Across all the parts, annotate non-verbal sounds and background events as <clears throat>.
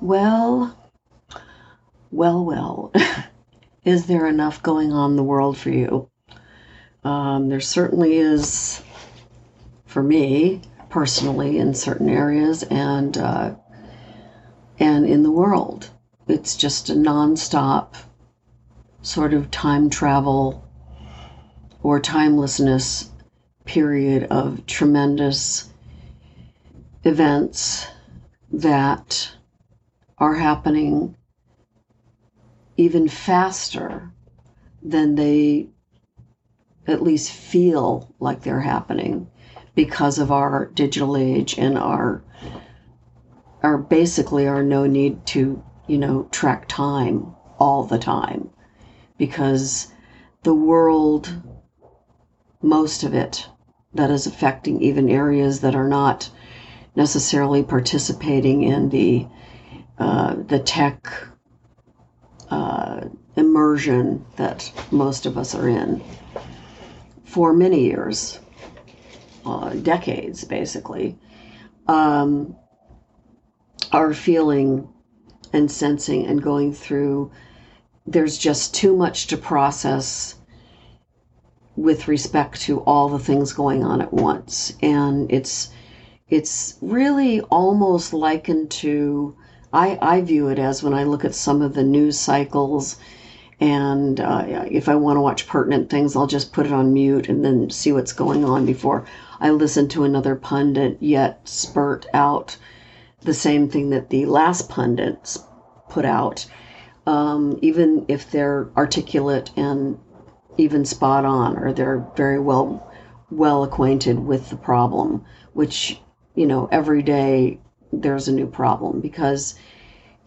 Well, well, well. <laughs> is there enough going on in the world for you? Um, there certainly is for me personally in certain areas and uh, and in the world. It's just a nonstop sort of time travel or timelessness period of tremendous events that are happening even faster than they at least feel like they're happening because of our digital age and our our basically our no need to you know track time all the time because the world most of it that is affecting even areas that are not necessarily participating in the uh, the tech uh, immersion that most of us are in for many years, uh, decades basically, um, are feeling and sensing and going through. There's just too much to process with respect to all the things going on at once, and it's it's really almost likened to I, I view it as when I look at some of the news cycles and uh, if I want to watch pertinent things, I'll just put it on mute and then see what's going on before I listen to another pundit yet spurt out the same thing that the last pundits put out, um, even if they're articulate and even spot on or they're very well well acquainted with the problem, which you know every day there's a new problem because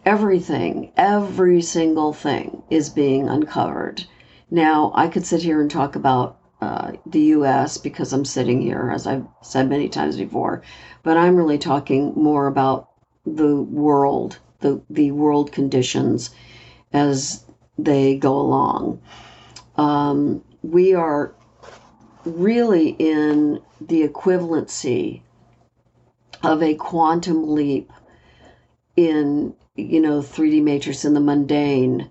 everything, every single thing is being uncovered. Now, I could sit here and talk about uh, the US because I'm sitting here, as I've said many times before, but I'm really talking more about the world, the, the world conditions as they go along. Um, we are really in the equivalency of a quantum leap in you know 3d matrix in the mundane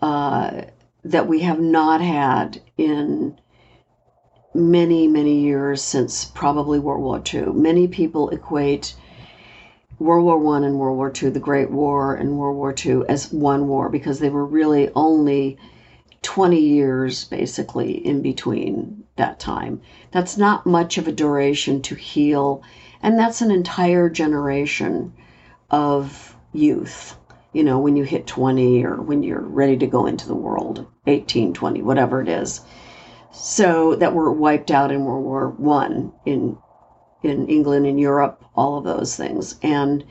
uh, that we have not had in many many years since probably world war ii many people equate world war one and world war ii the great war and world war ii as one war because they were really only 20 years basically in between that time. That's not much of a duration to heal and that's an entire generation of youth, you know, when you hit 20 or when you're ready to go into the world, 18, 20, whatever it is. So that were wiped out in World War One in in England and Europe, all of those things, and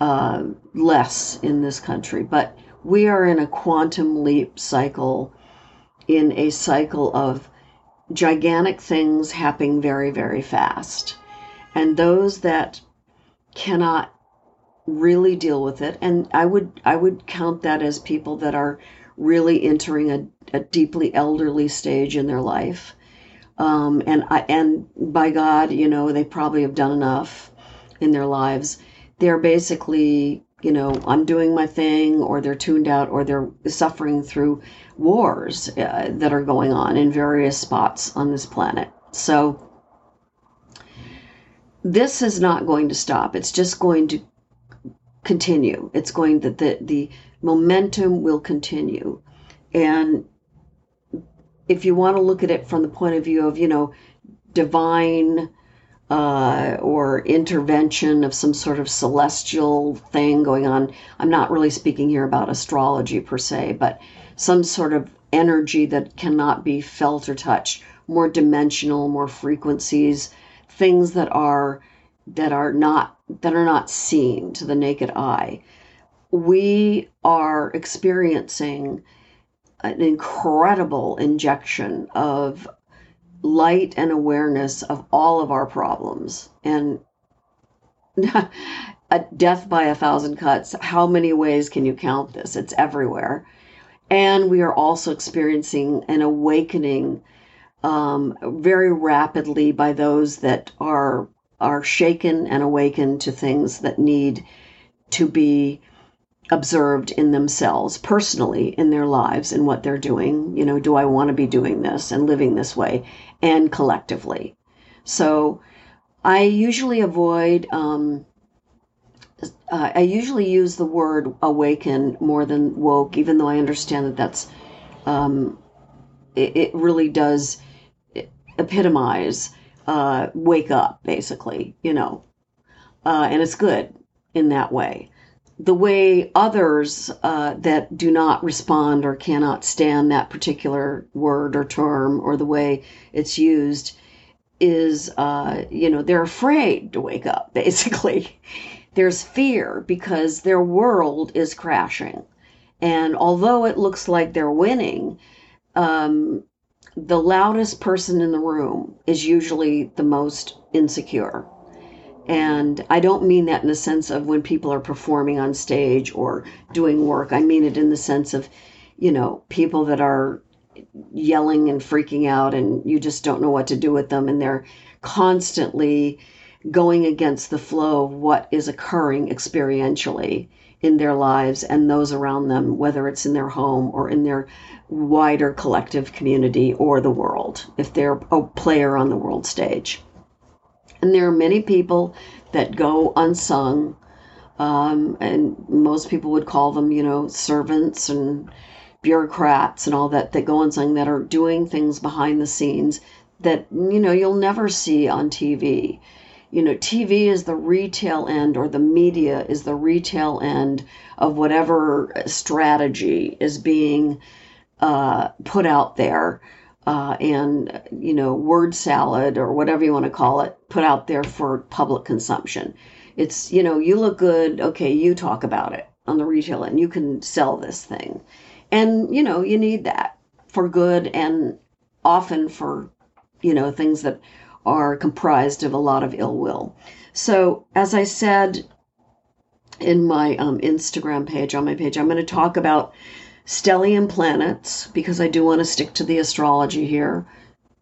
uh, less in this country. But we are in a quantum leap cycle, in a cycle of gigantic things happening very, very fast. And those that cannot really deal with it and i would i would count that as people that are really entering a, a deeply elderly stage in their life. Um, and I, and by god you know they probably have done enough in their lives. They're basically you know i'm doing my thing or they're tuned out or they're suffering through wars uh, that are going on in various spots on this planet. So this is not going to stop it's just going to continue. It's going that the, the momentum will continue. And if you want to look at it from the point of view of, you know, divine uh, or intervention of some sort of celestial thing going on, I'm not really speaking here about astrology per se, but some sort of energy that cannot be felt or touched, more dimensional, more frequencies, things that are that are not that are not seen to the naked eye. We are experiencing an incredible injection of light and awareness of all of our problems. And <laughs> a death by a thousand cuts how many ways can you count this? It's everywhere. And we are also experiencing an awakening um, very rapidly by those that are are shaken and awakened to things that need to be observed in themselves personally in their lives and what they're doing. You know, do I want to be doing this and living this way and collectively? So I usually avoid, um, uh, I usually use the word awaken more than woke, even though I understand that that's, um, it, it really does epitomize uh, wake up, basically, you know. Uh, and it's good in that way the way others uh, that do not respond or cannot stand that particular word or term or the way it's used is, uh, you know, they're afraid to wake up, <laughs> basically. There's fear because their world is crashing. And although it looks like they're winning, um, the loudest person in the room is usually the most insecure. And I don't mean that in the sense of when people are performing on stage or doing work. I mean it in the sense of, you know, people that are yelling and freaking out and you just don't know what to do with them. And they're constantly going against the flow of what is occurring experientially in their lives and those around them, whether it's in their home or in their wider collective community or the world, if they're a player on the world stage. And there are many people that go unsung. Um, and most people would call them, you know, servants and bureaucrats and all that that go unsung that are doing things behind the scenes that, you know, you'll never see on TV. You know, TV is the retail end or the media is the retail end of whatever strategy is being uh, put out there uh, and you know word salad or whatever you want to call it put out there for public consumption. It's you know you look good okay you talk about it on the retail and you can sell this thing. And you know you need that for good and often for you know things that are comprised of a lot of ill will so as i said in my um, instagram page on my page i'm going to talk about stellium planets, because I do want to stick to the astrology here.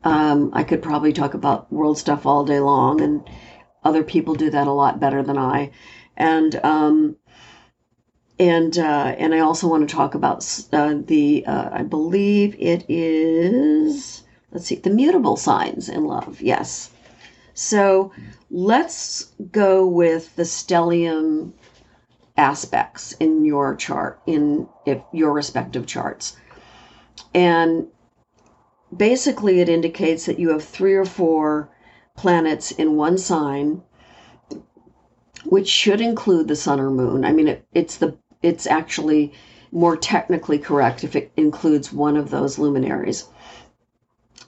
Um, I could probably talk about world stuff all day long, and other people do that a lot better than I. And um, and uh, and I also want to talk about uh, the uh, I believe it is let's see the mutable signs in love. Yes. So let's go with the stellium aspects in your chart, in if your respective charts. And basically, it indicates that you have three or four planets in one sign, which should include the sun or moon. I mean, it, it's the it's actually more technically correct if it includes one of those luminaries.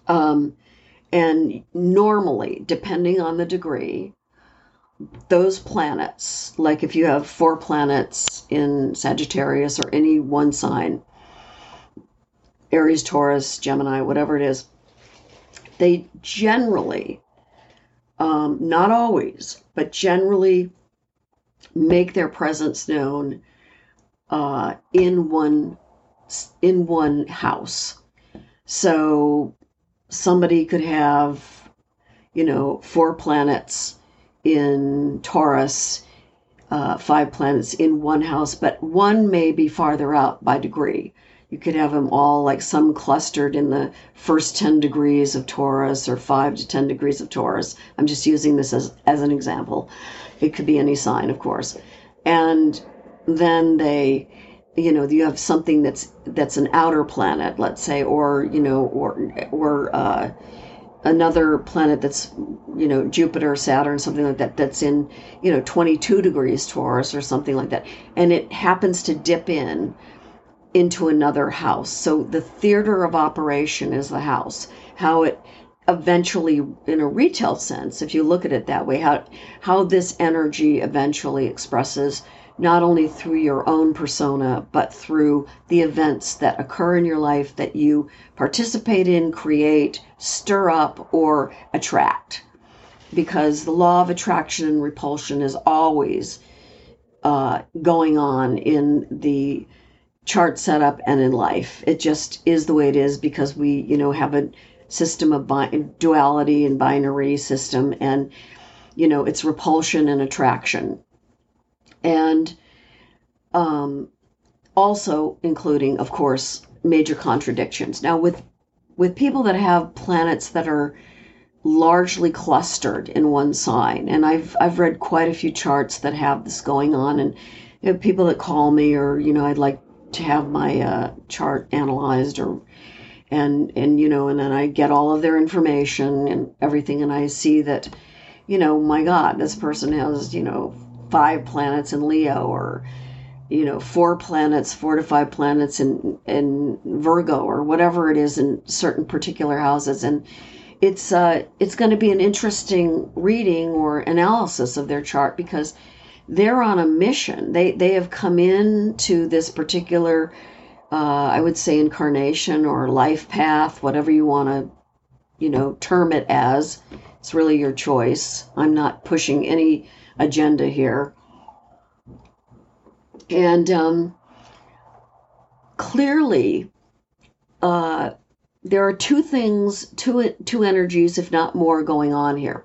Um, and normally, depending on the degree, those planets, like if you have four planets in Sagittarius or any one sign, Aries, Taurus, Gemini, whatever it is, they generally, um, not always, but generally make their presence known uh, in one in one house. So somebody could have, you know, four planets in Taurus, uh, five planets in one house, but one may be farther out by degree. You could have them all like some clustered in the first 10 degrees of Taurus or 5 to 10 degrees of Taurus. I'm just using this as, as an example. It could be any sign, of course. And then they, you know, you have something that's that's an outer planet, let's say, or you know, or or uh, another planet that's you know Jupiter, Saturn, something like that that's in you know 22 degrees Taurus or something like that, and it happens to dip in into another house. So the theater of operation is the house. How it eventually in a retail sense if you look at it that way how how this energy eventually expresses not only through your own persona, but through the events that occur in your life that you participate in, create, stir up, or attract. Because the law of attraction and repulsion is always uh, going on in the chart setup and in life. It just is the way it is because we, you know, have a system of bi- duality and binary system, and you know, it's repulsion and attraction and um, also including, of course, major contradictions. Now, with with people that have planets that are largely clustered in one sign, and I've I've read quite a few charts that have this going on, and you know, people that call me or you know I'd like to have my uh, chart analyzed or and and you know and then I get all of their information and everything, and I see that you know my God, this person has you know five planets in Leo or you know four planets four to five planets in in virgo or whatever it is in certain particular houses. And it's uh it's going to be an interesting reading or analysis of their chart because they're on a mission. They they have come in to this particular uh, i would say incarnation or life path whatever you want to you know term it as. It's really your choice. I'm not pushing any agenda here and um, clearly, uh, there are two things, two, two energies, if not more, going on here.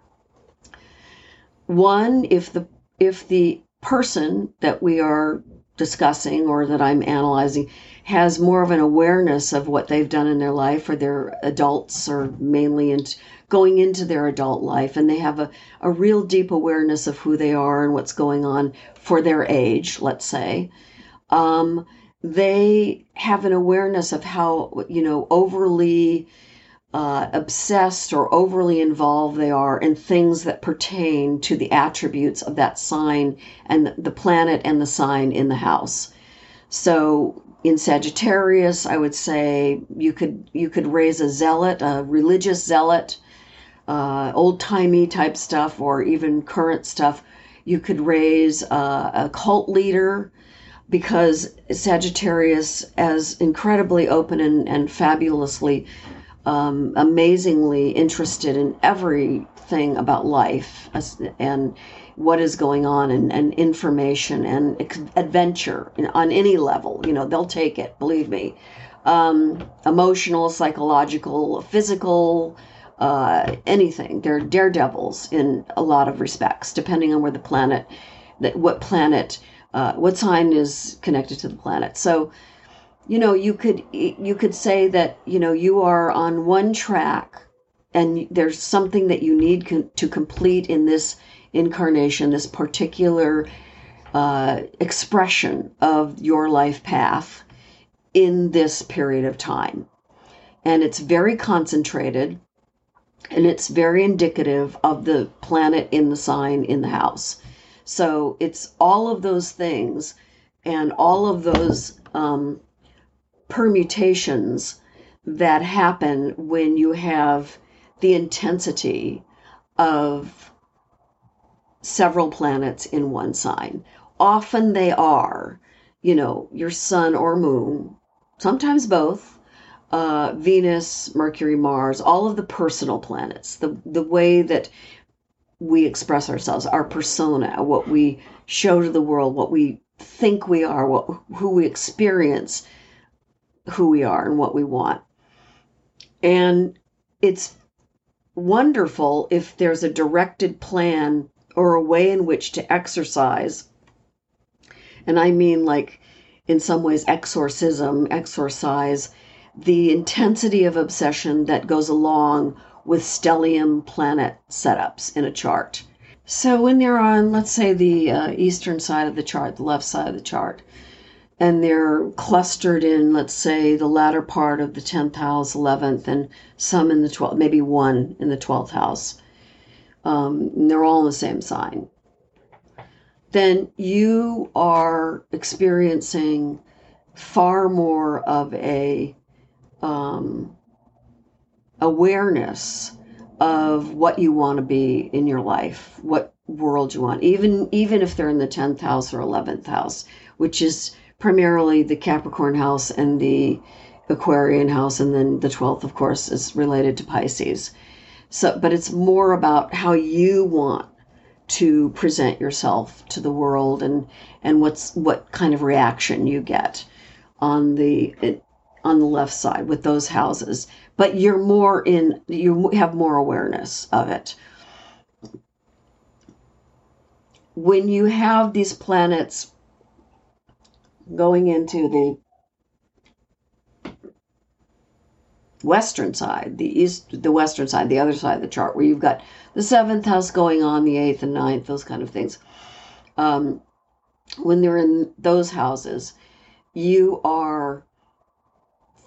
One, if the if the person that we are discussing or that I'm analyzing has more of an awareness of what they've done in their life or they're adults or mainly into going into their adult life and they have a, a real deep awareness of who they are and what's going on for their age, let's say. Um, they have an awareness of how, you know, overly uh, obsessed or overly involved they are in things that pertain to the attributes of that sign and the planet and the sign in the house. So in Sagittarius, I would say you could you could raise a zealot, a religious zealot, uh, old timey type stuff, or even current stuff. You could raise uh, a cult leader because Sagittarius, as incredibly open and, and fabulously um, amazingly interested in everything about life and what is going on and, and information and adventure on any level. You know, they'll take it, believe me. Um, emotional, psychological, physical, uh, anything. They're daredevils in a lot of respects, depending on where the planet, that what planet, uh, what sign is connected to the planet. So, you know you could you could say that you know you are on one track and there's something that you need con- to complete in this incarnation this particular uh, expression of your life path in this period of time and it's very concentrated and it's very indicative of the planet in the sign in the house so it's all of those things and all of those um, permutations that happen when you have the intensity of several planets in one sign. Often they are, you know, your sun or moon, sometimes both, uh, Venus, Mercury, Mars, all of the personal planets, the, the way that we express ourselves, our persona, what we show to the world, what we think we are, what, who we experience who we are and what we want. And it's wonderful if there's a directed plan or a way in which to exercise. And I mean, like, in some ways, exorcism, exorcise the intensity of obsession that goes along with stellium planet setups in a chart. So when they're on, let's say, the uh, eastern side of the chart, the left side of the chart, and they're clustered in, let's say, the latter part of the 10th house, 11th, and some in the 12th, maybe one in the 12th house. Um, they're all in the same sign. Then you are experiencing far more of a um, awareness of what you want to be in your life, what world you want, even even if they're in the 10th house or 11th house, which is primarily the Capricorn house and the Aquarian house, and then the 12th, of course, is related to Pisces. So, but it's more about how you want to present yourself to the world and and what's what kind of reaction you get on the on the left side with those houses but you're more in you have more awareness of it when you have these planets going into the western side, the east, the western side, the other side of the chart, where you've got the seventh house going on, the eighth and ninth, those kind of things. Um, when they're in those houses, you are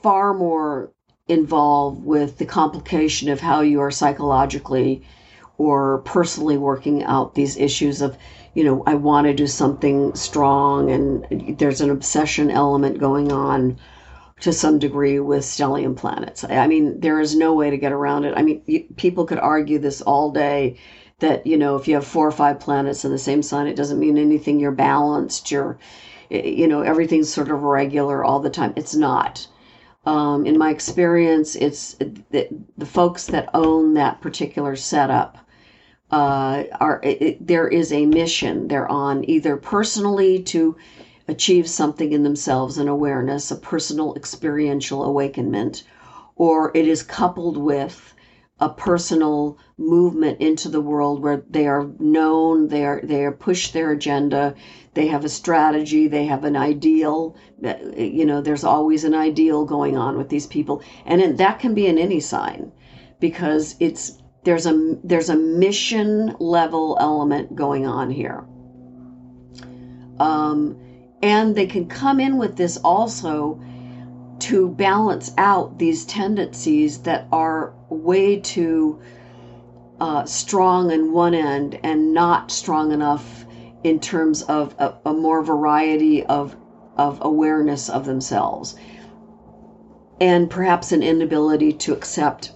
far more involved with the complication of how you are psychologically or personally working out these issues of you know i want to do something strong and there's an obsession element going on to some degree with stellium planets. I mean there is no way to get around it. I mean people could argue this all day that you know if you have four or five planets in the same sign it doesn't mean anything. You're balanced. You're eh, you know everything's sort of regular all the time. It's not um, in my experience, it's the, the folks that own that particular setup uh, are it, it, there is a mission. They're on either personally to achieve something in themselves, an awareness, a personal experiential awakenment, or it is coupled with a personal movement into the world where they are known, they are they are push their agenda, they have a strategy, they have an ideal. You know, there's always an ideal going on with these people, and that can be in any sign, because it's there's a there's a mission level element going on here. Um, and they can come in with this also to balance out these tendencies that are way too uh, strong in one end and not strong enough in terms of a, a more variety of of awareness of themselves. And perhaps an inability to accept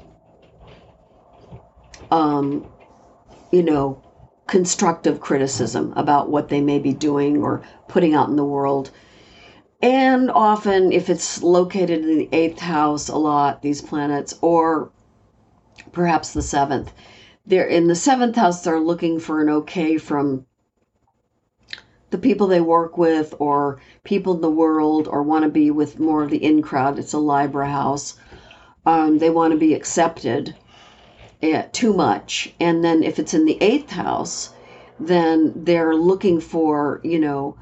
um, you know constructive criticism about what they may be doing or putting out in the world. And often, if it's located in the eighth house a lot, these planets, or perhaps the seventh, they're in the seventh house, they're looking for an okay from the people they work with or people in the world or want to be with more of the in crowd. It's a Libra house. Um, they want to be accepted uh, too much. And then if it's in the eighth house, then they're looking for, you know,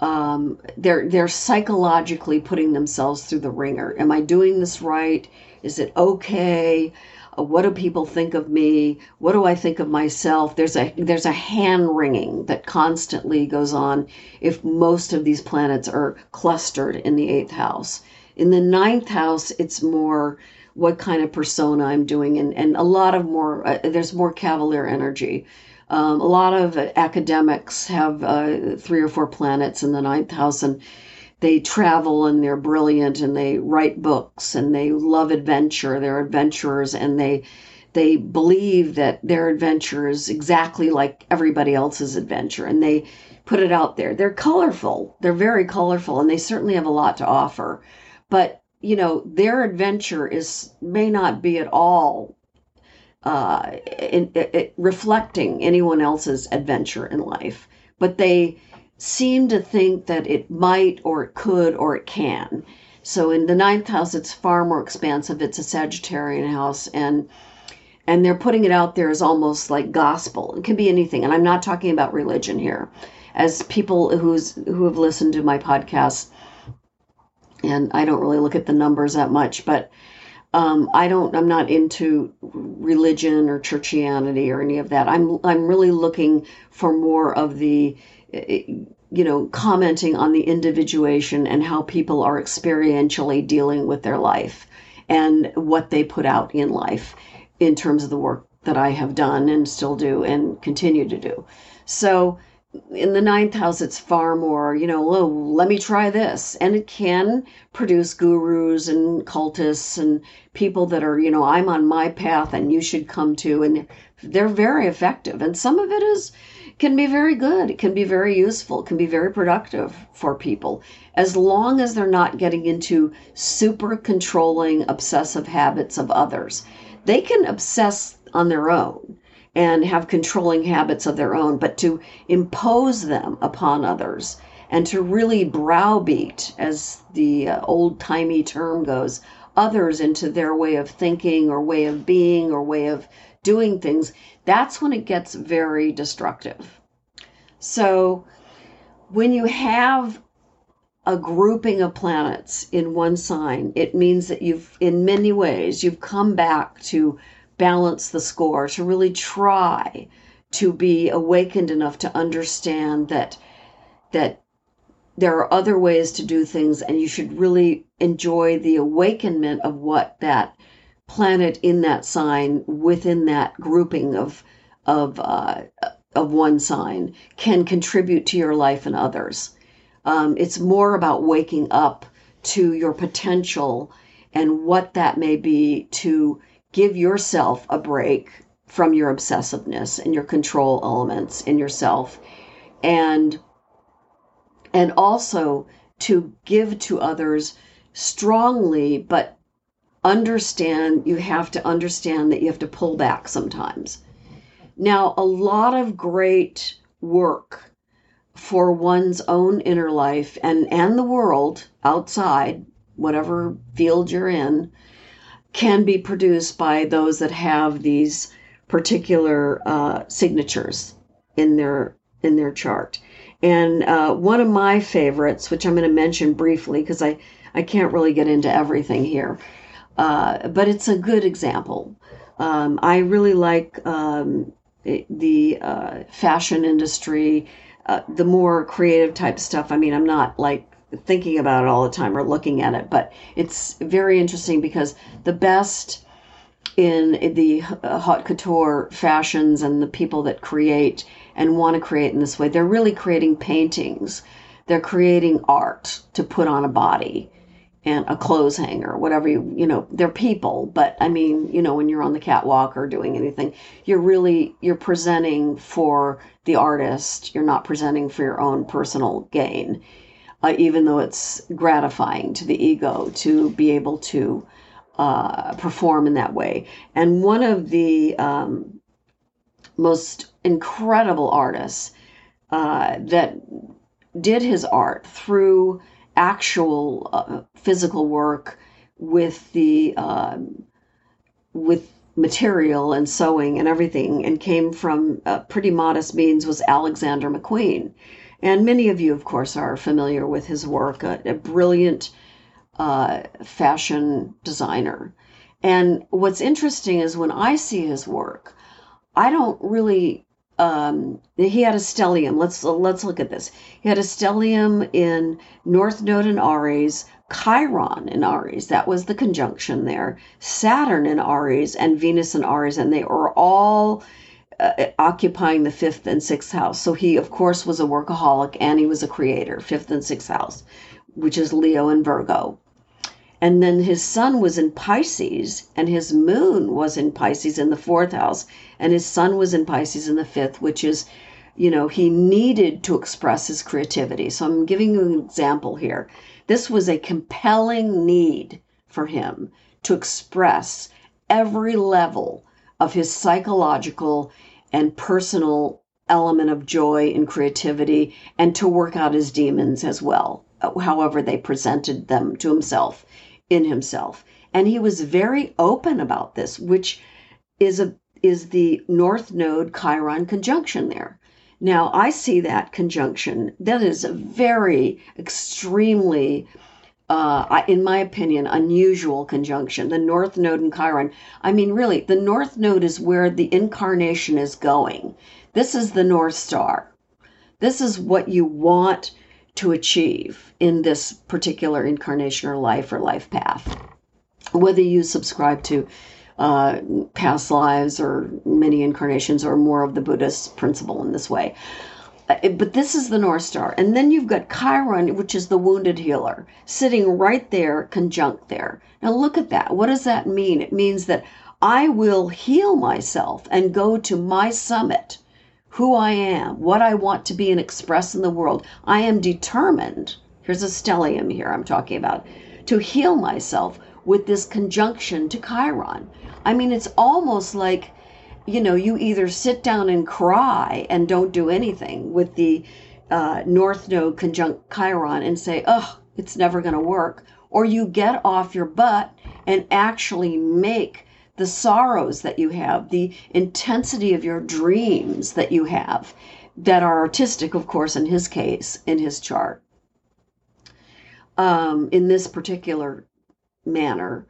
um, they're they're psychologically putting themselves through the wringer. Am I doing this right? Is it okay? Uh, what do people think of me? What do I think of myself? There's a there's a hand wringing that constantly goes on if most of these planets are clustered in the eighth house. In the ninth house, it's more what kind of persona I'm doing, and and a lot of more. Uh, there's more cavalier energy. Um, a lot of academics have uh, three or four planets in the ninth house, and they travel and they're brilliant and they write books and they love adventure. They're adventurers and they they believe that their adventure is exactly like everybody else's adventure and they put it out there. They're colorful. They're very colorful and they certainly have a lot to offer. But, you know, their adventure is may not be at all uh, in, in, reflecting anyone else's adventure in life, but they seem to think that it might or it could or it can. So in the ninth house, it's far more expansive. It's a Sagittarian house, and and they're putting it out there as almost like gospel. It can be anything, and I'm not talking about religion here. As people who's who have listened to my podcast, and I don't really look at the numbers that much, but um, I don't. I'm not into religion or churchianity or any of that. I'm. I'm really looking for more of the, Eh, you know, commenting on the individuation and how people are experientially dealing with their life and what they put out in life in terms of the work that I have done and still do and continue to do. So in the ninth house, it's far more, you know, oh, let me try this. And it can produce gurus and cultists and people that are, you know, I'm on my path and you should come too. And they're very effective. And some of it is, can be very good. It can be very useful. It can be very productive for people as long as they're not getting into super controlling, obsessive habits of others. They can obsess on their own and have controlling habits of their own, but to impose them upon others and to really browbeat, as the uh, old timey term goes, others into their way of thinking or way of being or way of doing things, that's when it gets very destructive. So when you have a grouping of planets in one sign, it means that you've, in many ways, you've come back to balance the score, to really try to be awakened enough to understand that that there are other ways to do things and you should really enjoy the awakenment of what that planet in that sign within that grouping of of uh, of one sign can contribute to your life and others. Um, it's more about waking up to your potential and what that may be to give yourself a break from your obsessiveness and your control elements in yourself and and also to give to others strongly but understand you have to understand that you have to pull back sometimes. Now a lot of great work for one's own inner life and and the world outside whatever field you're in can be produced by those that have these particular uh, signatures in their in their chart. And uh, one of my favorites which i'm going to mention briefly because i i can't really get into everything here uh, but it's a good example um, i really like um, the uh, fashion industry uh, the more creative type stuff. I mean, I'm not like thinking about it all the time or looking at it, but it's very interesting because the best in the haute couture fashions and the people that create and want to create in this way, they're really creating paintings. They're creating art to put on a body and a clothes hanger, whatever you, you know, they're people. But I mean, you know, when you're on the catwalk or doing anything, you're really, you're presenting for the artist. You're not presenting for your own personal gain, uh, even though it's gratifying to the ego to be able to uh, perform in that way. And one of the um, most incredible artists uh, that did his art through actual uh, physical work with the um, with material and sewing and everything and came from uh, pretty modest means was Alexander McQueen. And many of you, of course, are familiar with his work, a, a brilliant uh, fashion designer. And what's interesting is when I see his work, I don't really um, he had a stellium. Let's let's look at this. He had a stellium in North Node in Aries, Chiron in Aries. That was the conjunction there. Saturn in Aries and Venus in Aries, and they were all uh, occupying the fifth and sixth house. So he, of course, was a workaholic and he was a creator. Fifth and sixth house, which is Leo and Virgo. And then his sun was in Pisces, and his moon was in Pisces in the fourth house, and his sun was in Pisces in the fifth, which is, you know, he needed to express his creativity. So I'm giving you an example here. This was a compelling need for him to express every level of his psychological and personal element of joy and creativity and to work out his demons as well, however they presented them to himself in himself. And he was very open about this, which is a is the North Node Chiron conjunction there. Now I see that conjunction. That is a very extremely uh, in my opinion, unusual conjunction. The North Node and Chiron. I mean, really, the North Node is where the incarnation is going. This is the North Star. This is what you want to achieve in this particular incarnation or life or life path. Whether you subscribe to uh, past lives or many incarnations or more of the Buddhist principle in this way. Uh, but this is the North Star. And then you've got Chiron, which is the wounded healer, sitting right there, conjunct there. Now look at that. What does that mean? It means that I will heal myself and go to my summit who I am, what I want to be and express in the world. I am determined, here's a stellium here I'm talking about, to heal myself with this conjunction to Chiron. I mean, it's almost like, you know, you either sit down and cry and don't do anything with the uh, North Node conjunct Chiron and say, oh, it's never going to work, or you get off your butt and actually make the sorrows that you have, the intensity of your dreams that you have, that are artistic, of course, in his case, in his chart. um, in this particular manner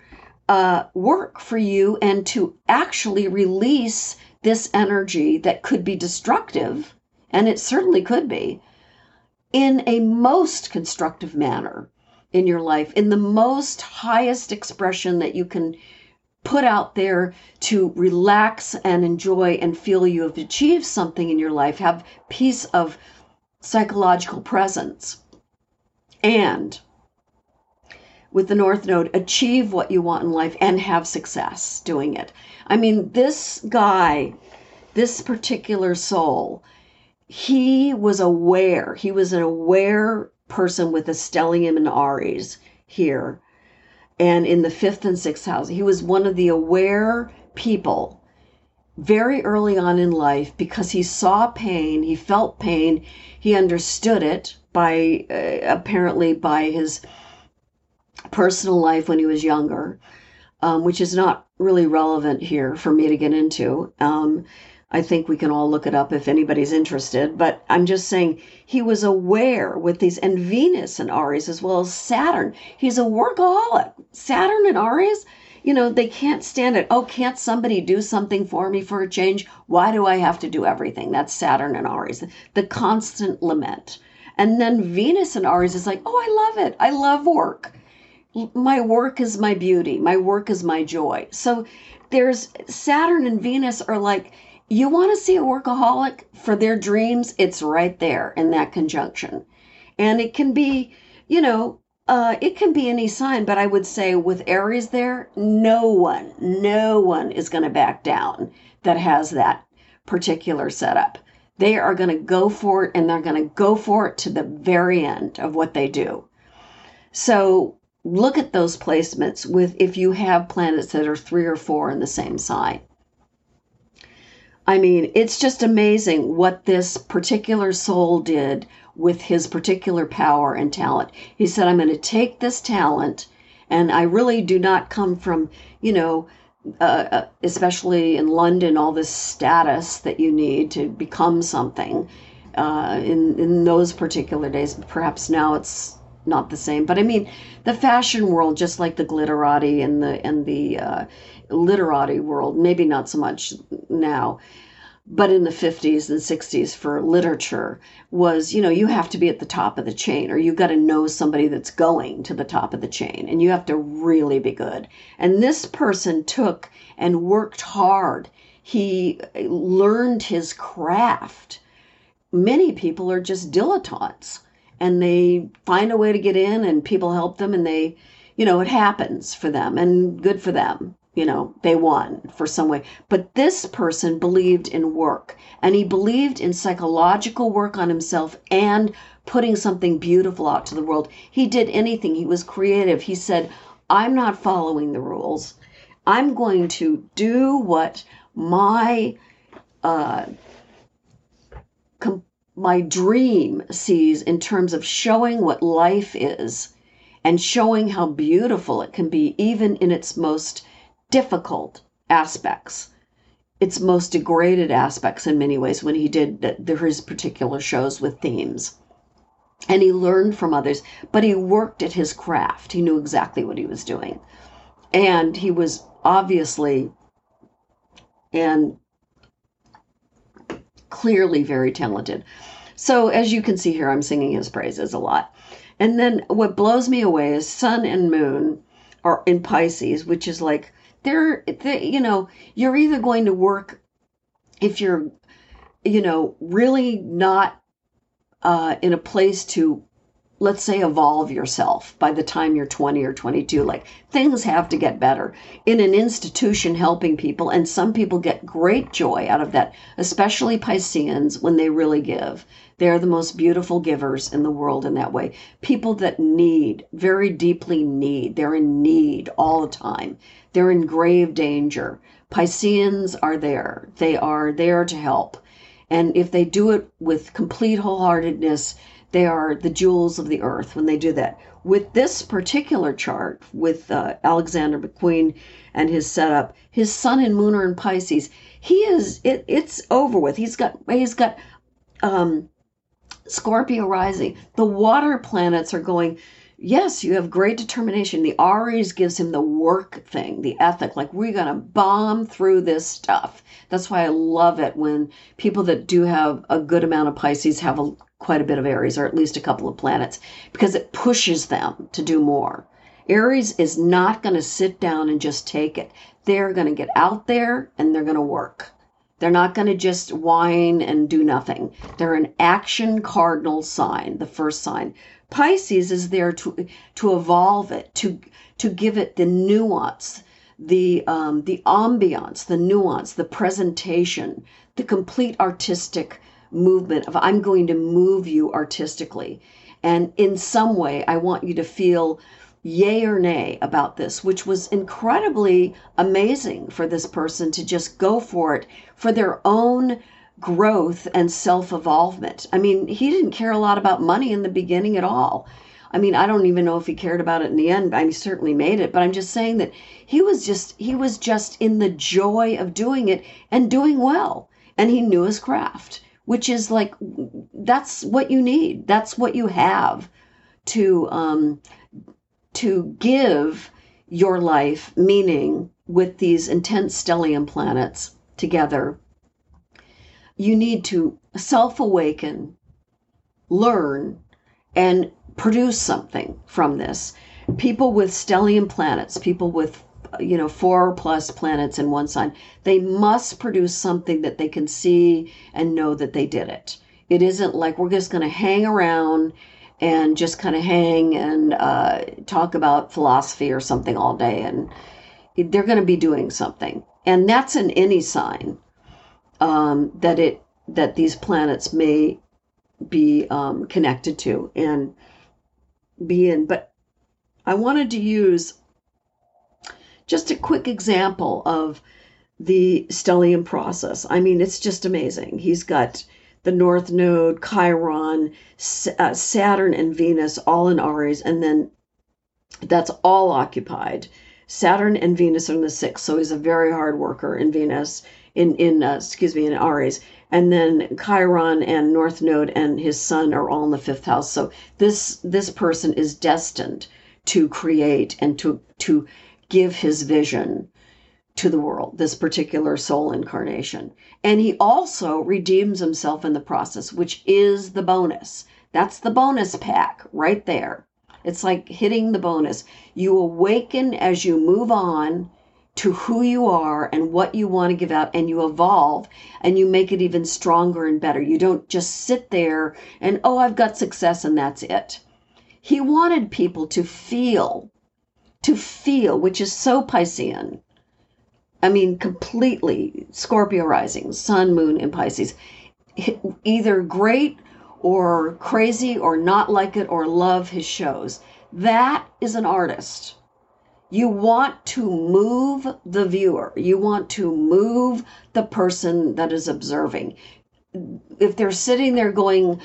uh, work for you and to actually release this energy that could be destructive, and it certainly could be, in a most constructive manner in your life, in the most highest expression that you can put out there to relax and enjoy and feel you have achieved something in your life, have peace of psychological presence. And with the North Node, achieve what you want in life and have success doing it. I mean, this guy, this particular soul, he was aware, he was an aware person with a stellium and Aries here and in the fifth and sixth house. He was one of the aware people very early on in life because he saw pain, he felt pain, he understood it by uh, apparently by his personal life when he was younger, um, which is not really relevant here for me to get into. Um, I think we can all look it up if anybody's interested. But I'm just saying he was aware with these, and Venus and Aries as well as Saturn. He's a workaholic. Saturn and Aries, you know, they can't stand it. Oh, can't somebody do something for me for a change? Why do I have to do everything? That's Saturn and Aries, the constant lament. And then Venus and Aries is like, oh, I love it. I love work my work is my beauty my work is my joy so there's saturn and venus are like you want to see a workaholic? For their dreams it's right there in that conjunction. And it can be you know uh, it can be any sign but i would say with aries there no one no one is going to back down that has that particular setup. They are going to go for it and they're going to go for it to the very end of what they do. So look at those placements with if you have planets that are three or four in the same sign. I mean, it's just amazing what this particular soul did with his particular power and talent. He said, I'm going to take this talent, and I really do not come from, you know, uh, uh especially in London, all this status that you need to become something. Uh, in in those particular days, perhaps now it's not the same. But I mean, the fashion world, just like the glitterati and the and the uh, literati world, maybe not so much now, but in the 50s and 60s for literature was, you know, you have to be at the top of the chain, or you've got to know somebody that's going to the top of the chain, and you have to really be good. And this person took and worked hard. He eh, learned his craft. Many people are just dilettantes and they find a way to get in and people help them and they you know it happens for them and good for them you know they won for some way. But this person believed in work and he believed in psychological work on himself and putting something beautiful out to the world. He did anything. He was creative. He said i'm not following the rules. I'm going to do what my uh, com- my dream sees in terms of showing what life is and showing how beautiful it can be, even in its most difficult aspects, its most degraded aspects in many ways, when he did his particular shows with themes. And he learned from others, but he worked at his craft. He knew exactly what he was doing. And he was obviously and clearly very talented. So, as you can see here, I'm singing his praises a lot. And then what blows me away is Sun and Moon are in Pisces, which is like they're, they, you know, you're either going to work if you're, you know, really not uh, in a place to let's say evolve yourself by the time you're 20 or 22 like things have to get better. In an institution helping people and some people get great joy out of that especially pisceans when they really give. They're the most beautiful givers in the world in that way. People that need very deeply need they're in need all the time they're in grave danger pisceans are there they are there to help and if they do it with complete wholeheartedness they are the jewels of the earth when they do that. With this particular chart, with uh, Alexander McQueen and his setup, his sun and moon are in Pisces. He is it, it's over with. He's got he's got um, Scorpio rising. The water planets are going yes, you have great determination. The Aries gives him the work thing, the ethic, like we're going to bomb through this stuff. That's why I love it when people that do have a good amount of Pisces have a, quite a bit of Aries, or at least a couple of planets, because it pushes them to do more. Aries is not going to sit down and just take it. They're going to get out there and they're going to work. They're not going to just whine and do nothing. They're an action cardinal sign, the first sign. Pisces is there to to evolve it, to to give it the nuance, the um, the ambiance, the nuance, the presentation, the complete artistic movement of I'm going to move you artistically, and in some way I want you to feel yay or nay about this, which was incredibly amazing for this person to just go for it for their own growth and self evolvement. I mean, he didn't care a lot about money in the beginning at all. I mean, I don't even know if he cared about it in the end. I mean, he certainly made it, but I'm just saying that he was just he was just in the joy of doing it and doing well. And he knew his craft, which is like that's what you need. That's what you have to um to give your life meaning with these intense stellium planets together you need to self awaken, learn, and produce something from this. People with stellium planets, people with you know four plus planets in one sign, they must produce something that they can see and know that they did it. It isn't like we're just going to hang around and just kind of hang and uh, talk about philosophy or something all day, and they're going to be doing something, and that's in any sign um, that it that these planets may be um, connected to and be in. But I wanted to use just a quick example of the stellium process. I mean, it's just amazing. He's got the North Node, Chiron, uh, Saturn, and Venus all in Aries, and then that's all occupied. Saturn and Venus are in the sixth, so he's a very hard worker in Venus in in uh, excuse me in Aries, and then Chiron and North Node and his sun are all in the fifth house. So this this person is destined to create and to to give his vision to the world, this particular soul incarnation. And he also redeems himself in the process, which is the bonus. That's the bonus pack right there. It's like hitting the bonus. You awaken as you move on to who you are and what you want to give out and you evolve and you make it even stronger and better. You don't just sit there and, oh, I've got success and that's it. He wanted people to feel, to feel, which is so Piscean. I mean, completely Scorpio rising, sun, moon, and Pisces. Either great or crazy or not like it or love his shows. That is an artist you want to move the viewer, you want to move the person that is observing. If they're sitting there going,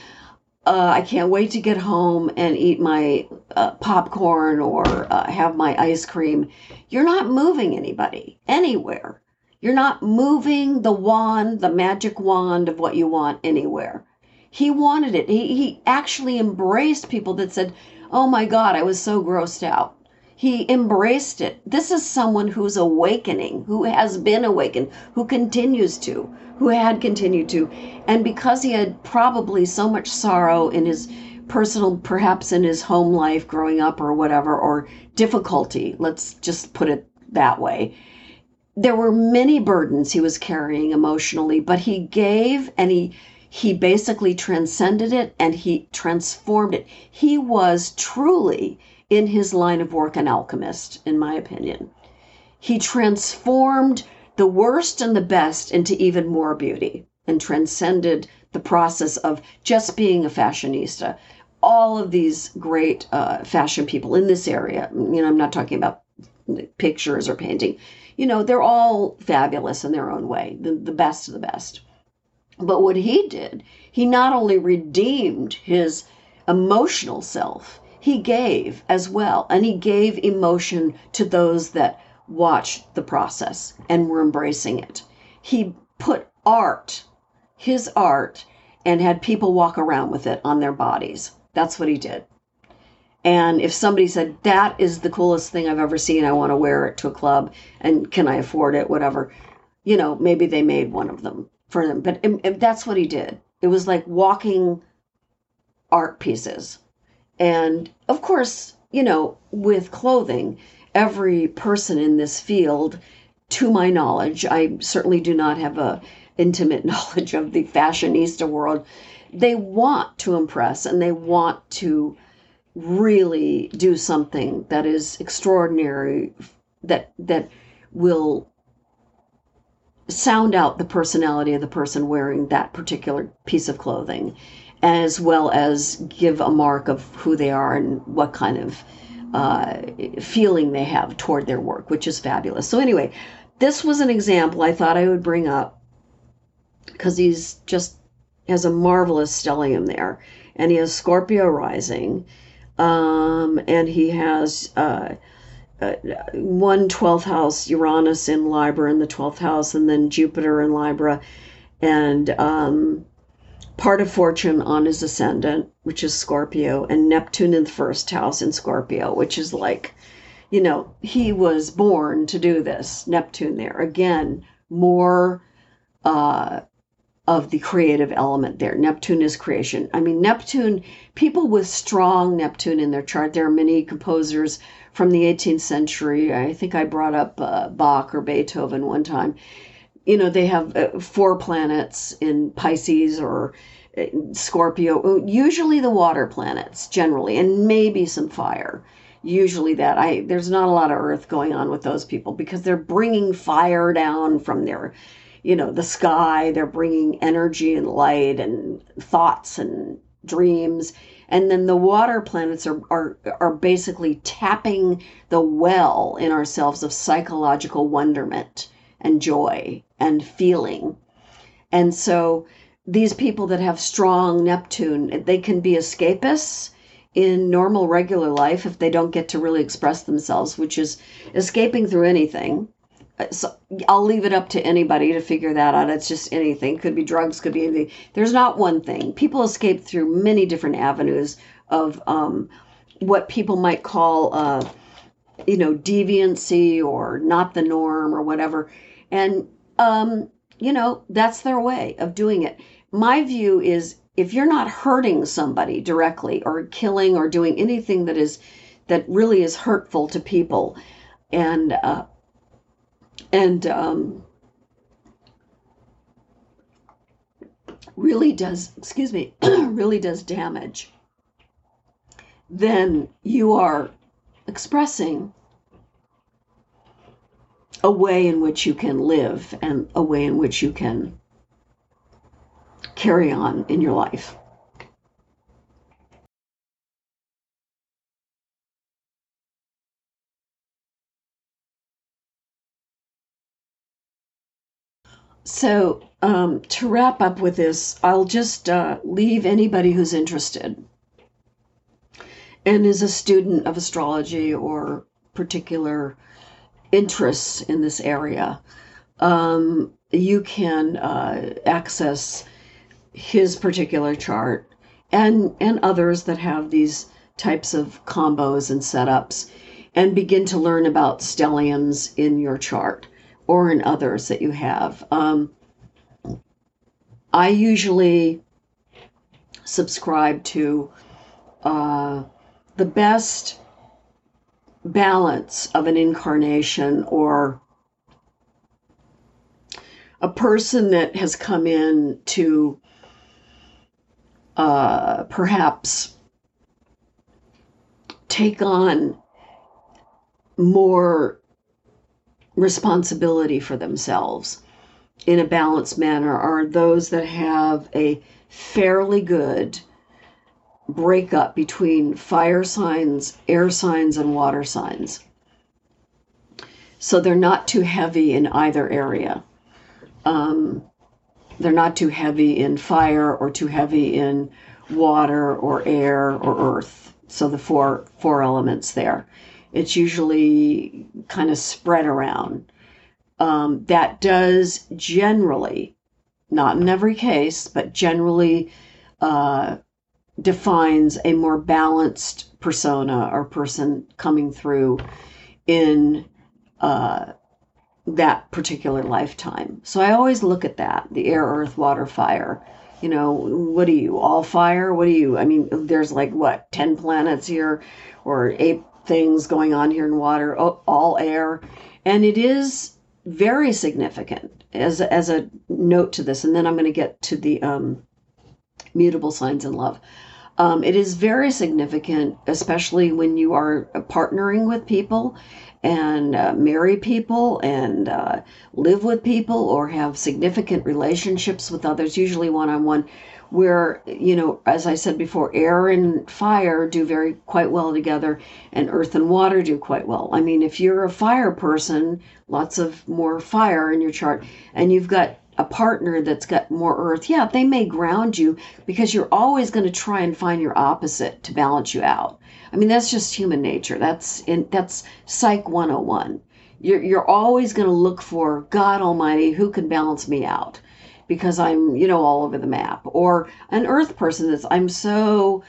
uh, I can't wait to get home and eat my uh, popcorn or uh, have my ice cream. You're not moving anybody anywhere. You're not moving the wand, the magic wand of what you want anywhere. He wanted it. He, he actually embraced people that said, Oh my God, I was so grossed out. He embraced it. This is someone who's awakening, who has been awakened, who continues to, who had continued to. And because he had probably so much sorrow in his personal, perhaps in his home life growing up or whatever, or difficulty, let's just put it that way. There were many burdens he was carrying emotionally, but he gave and he he basically transcended it and he transformed it. He was truly in his line of work an alchemist, in my opinion. He transformed the worst and the best into even more beauty and transcended the process of just being a fashionista. All of these great uh, fashion people in this area, you know, I'm not talking about pictures or painting, you know, they're all fabulous in their own way, the, the best of the best. But what he did, he not only redeemed his emotional self, he gave as well. And he gave emotion to those that watched the process and were embracing it. He put art, his art, and had people walk around with it on their bodies. That's what he did. And if somebody said, that is the coolest thing I've ever seen, I want to wear it to a club, and can I afford it, whatever, you know, maybe they made one of them for them. But that's what he did. It was like walking art pieces. And of course, you know, with clothing, every person in this field, to my knowledge, I certainly do not have a <laughs> intimate knowledge of the fashionista world. They want to impress and they want to really do something that is extraordinary that that will sound out the personality of the person wearing that particular piece of clothing as well as give a mark of who they are and what kind of uh, feeling they have toward their work which is fabulous. So anyway this was an example i thought i would bring up because he's just has a marvelous stellium there. And he has scorpio rising um, and he has uh, uh, one 12th house Uranus in Libra in the 12th house, and then Jupiter in Libra, and um, part of fortune on his ascendant, which is Scorpio, and Neptune in the first house in Scorpio, which is like, you know, he was born to do this. Neptune there again, more uh, of the creative element there. Neptune is creation. I mean, Neptune, people with strong Neptune in their chart, there are many composers from the 18th century. I think I brought up uh, Bach or Beethoven one time. You know, they have uh, four planets in Pisces or uh, Scorpio, usually the water planets generally, and maybe some fire. Usually that I there's not a lot of earth going on with those people because they're bringing fire down from their you know, the sky. They're bringing energy and light and thoughts and dreams. And then the water planets are, are, are basically tapping the well in ourselves of psychological wonderment and joy and feeling. And so these people that have strong Neptune, they can be escapists in normal, regular life if they don't get to really express themselves, which is escaping through anything so I'll leave it up to anybody to figure that out. It's just anything. Could be drugs, could be anything. There's not one thing. People escape through many different avenues of um, what people might call, uh, you know, deviancy or not the norm or whatever. And, um, you know, that's their way of doing it. My view is if you're not hurting somebody directly or killing or doing anything that is that really is hurtful to people and uh, and um, really does, excuse me, <clears throat> really does damage, then you are expressing a way in which you can live and a way in which you can carry on in your life. So, um, to wrap up with this, I'll just uh, leave anybody who's interested and is a student of astrology or particular interests in this area. Um, you can uh, access his particular chart and and others that have these types of combos and setups and begin to learn about stelliums in your chart or in others that you have. Um, I usually subscribe to uh, the best balance of an incarnation or a person that has come in to uh, perhaps take on more responsibility for themselves in a balanced manner are those that have a fairly good breakup between fire signs, air signs, and water signs. So they're not too heavy in either area. Um, they're not too heavy in fire or too heavy in water or air or earth. So the four four elements there it's usually kind of spread around. Um, that does generally, not in every case, but generally uh, defines a more balanced persona or person coming through in uh, that particular lifetime. So I always look at that the air, earth, water, fire. You know, what are you? All fire? What are you? I mean, there's like what, 10 planets here or eight things going on here in water, all air. And it is very significant as, as a note to this. And then I'm going to get to the um, mutable signs in love. Um, it is very significant, especially when you are partnering with people and uh, marry people and uh, live with people or have significant relationships with others, usually one on one, where, you know, as I said before, air and fire do very quite well together and earth and water do quite well. I mean, if you're a fire person, lots of more fire in your chart, and you've got a partner that's got more earth, yeah, they may ground you because you're always going to try and find your opposite to balance you out. I mean, that's just human nature. That's in that's psych 101. You're you're always going to look for God Almighty who can balance me out because I'm, you know, all over the map. Or an earth person that's I'm so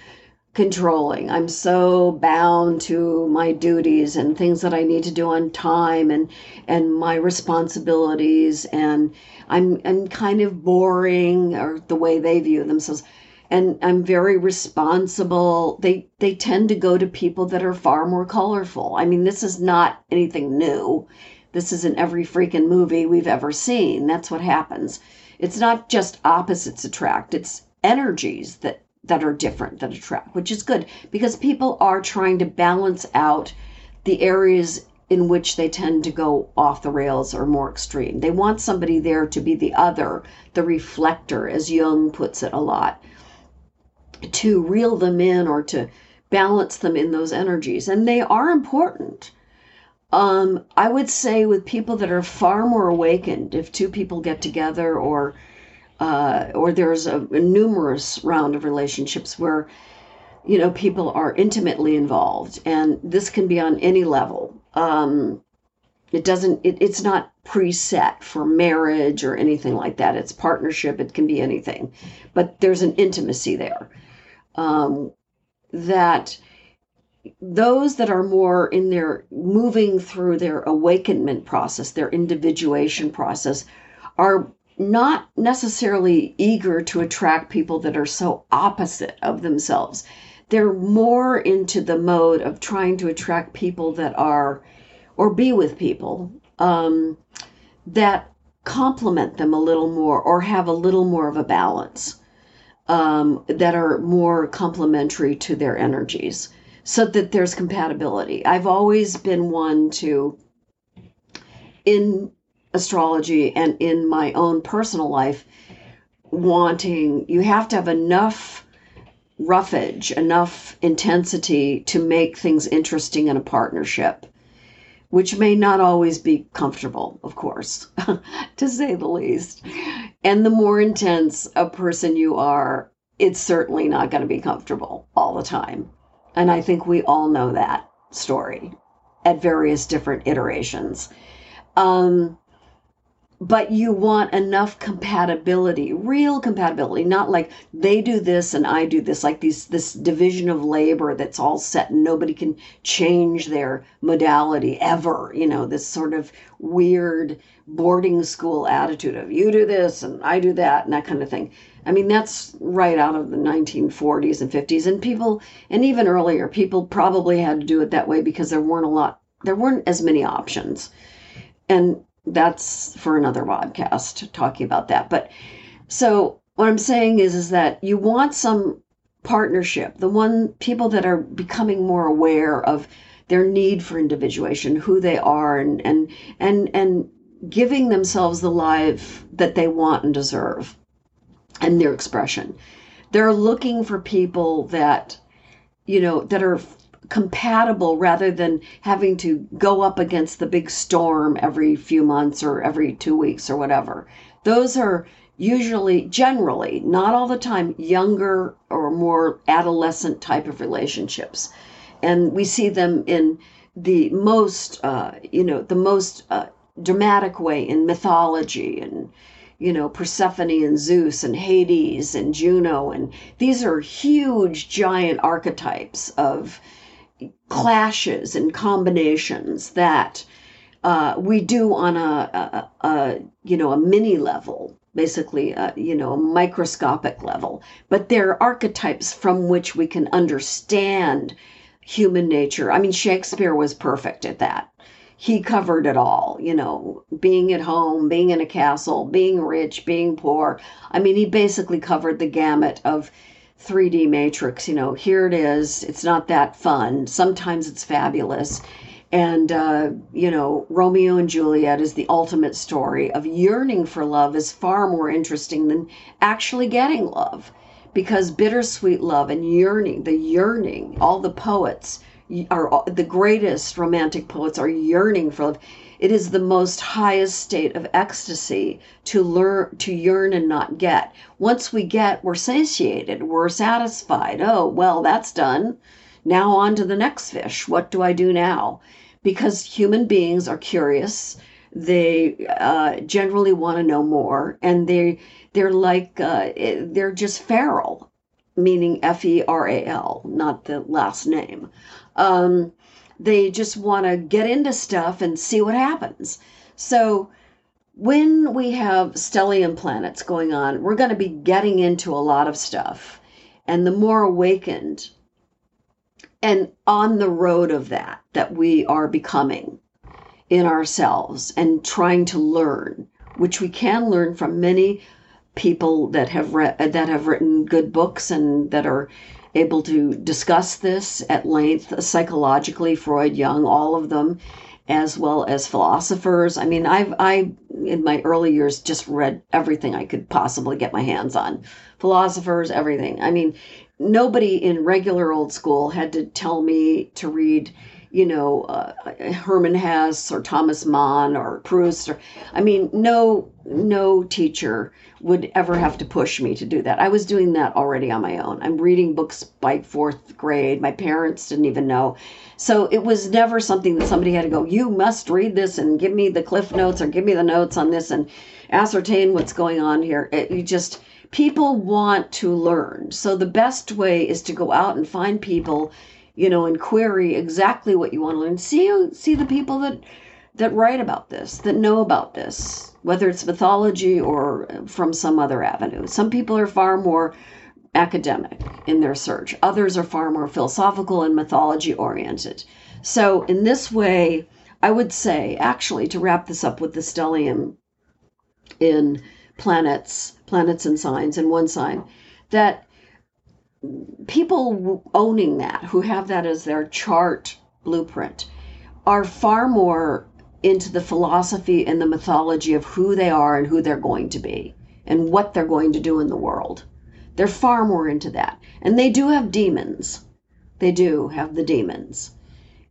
controlling. I'm so bound to my duties and things that I need to do on time and and my responsibilities and I'm I'm kind of boring or the way they view themselves and I'm very responsible. They they tend to go to people that are far more colorful. I mean, this is not anything new. This is in every freaking movie we've ever seen. That's what happens. It's not just opposites attract. It's energies that that are different that attract, which is good because people are trying to balance out the areas in which they tend to go off the rails or more extreme. They want somebody there to be the other, the reflector, as Jung puts it a lot, to reel them in or to balance them in those energies. And they are important. Um, I would say with people that are far more awakened, if two people get together or uh, or there's a, a numerous round of relationships where you know people are intimately involved and this can be on any level. Um, it doesn't it, it's not preset for marriage or anything like that. It's partnership. It can be anything. But there's an intimacy there um, that those that are more in their moving through their awakenment process their individuation process are not necessarily eager to attract people that are so opposite of themselves. They're more into the mode of trying to attract people that are, or be with people um, that complement them a little more or have a little more of a balance, um, that are more complementary to their energies so that there's compatibility. I've always been one to, in astrology and in my own personal life wanting you have to have enough roughage enough intensity to make things interesting in a partnership which may not always be comfortable of course <laughs> to say the least and the more intense a person you are it's certainly not going to be comfortable all the time and i think we all know that story at various different iterations. Um, but you want enough compatibility real compatibility not like they do this and i do this like these this division of labor that's all set and nobody can change their modality ever you know this sort of weird boarding school attitude of you do this and i do that and that kind of thing i mean that's right out of the 1940s and 50s and people and even earlier people probably had to do it that way because there weren't a lot there weren't as many options and that's for another podcast talking about that. But so what I'm saying is is that you want some partnership, the one people that are becoming more aware of their need for individuation, who they are and and and and giving themselves the life that they want and deserve and their expression. They're looking for people that you know that are compatible rather than having to go up against the big storm every few months or every two weeks or whatever. Those are usually, generally, not all the time, younger or more adolescent type of relationships. And we see them in the most, uh, you know, the most uh, dramatic way in mythology and you know, Persephone and Zeus and Hades and Juno. And these are huge, giant archetypes of clashes and combinations that uh, we do on a, a, a, you know, a mini level, basically, a, uh, you know, a microscopic level. But they're archetypes from which we can understand human nature. I mean, Shakespeare was perfect at that he covered it all, you know, being at home, being in a castle, being rich, being poor. I mean, he basically covered the gamut of 3D Matrix. You know, here it is. It's not that fun. Sometimes it's fabulous. And, uh, you know, Romeo and Juliet is the ultimate story of yearning for love is far more interesting than actually getting love because bittersweet love and yearning, the yearning, all the poets are the greatest romantic poets are yearning for love. It is the most highest state of ecstasy to learn to yearn and not get. Once we get, we're satiated, we're satisfied. Oh, well, that's done. Now on to the next fish. What do I do now? Because human beings are curious. They uh, generally want to know more, and they they're like uh, they're just feral, meaning F E R A L, not the last name. Um, they just want to get into stuff and see what happens. So when we have stellium planets going on, we're going to be getting into a lot of stuff. And the more awakened and on the road of that, that we are becoming in ourselves and trying to learn, which we can learn from many people that have read that have written good books and that are able to discuss this at length psychologically, Freud, Jung, all of them, as well as philosophers. I mean, I've I in my early years just read everything I could possibly get my hands on. Philosophers, everything. I mean, nobody in regular old school had to tell me to read you know, uh, Hermann Hesse or Thomas Mann or Proust or I mean, no no teacher would ever have to push me to do that. I was doing that already on my own. I'm reading books by 4th grade. My parents didn't even know. So it was never something that somebody had to go, "You must read this and give me the cliff notes or give me the notes on this and ascertain what's going on here." It, you just people want to learn. So the best way is to go out and find people you know, and query exactly what you want to learn. See see the people that that write about this, that know about this, whether it's mythology or from some other avenue. Some people are far more academic in their search. Others are far more philosophical and mythology oriented. So in this way, I would say actually to wrap this up with the stellium in planets, planets and signs and one sign, that people owning that, who have that as their chart blueprint, are far more into the philosophy and the mythology of who they are and who they're going to be and what they're going to do in the world. They're far more into that. And they do have demons. They do have the demons.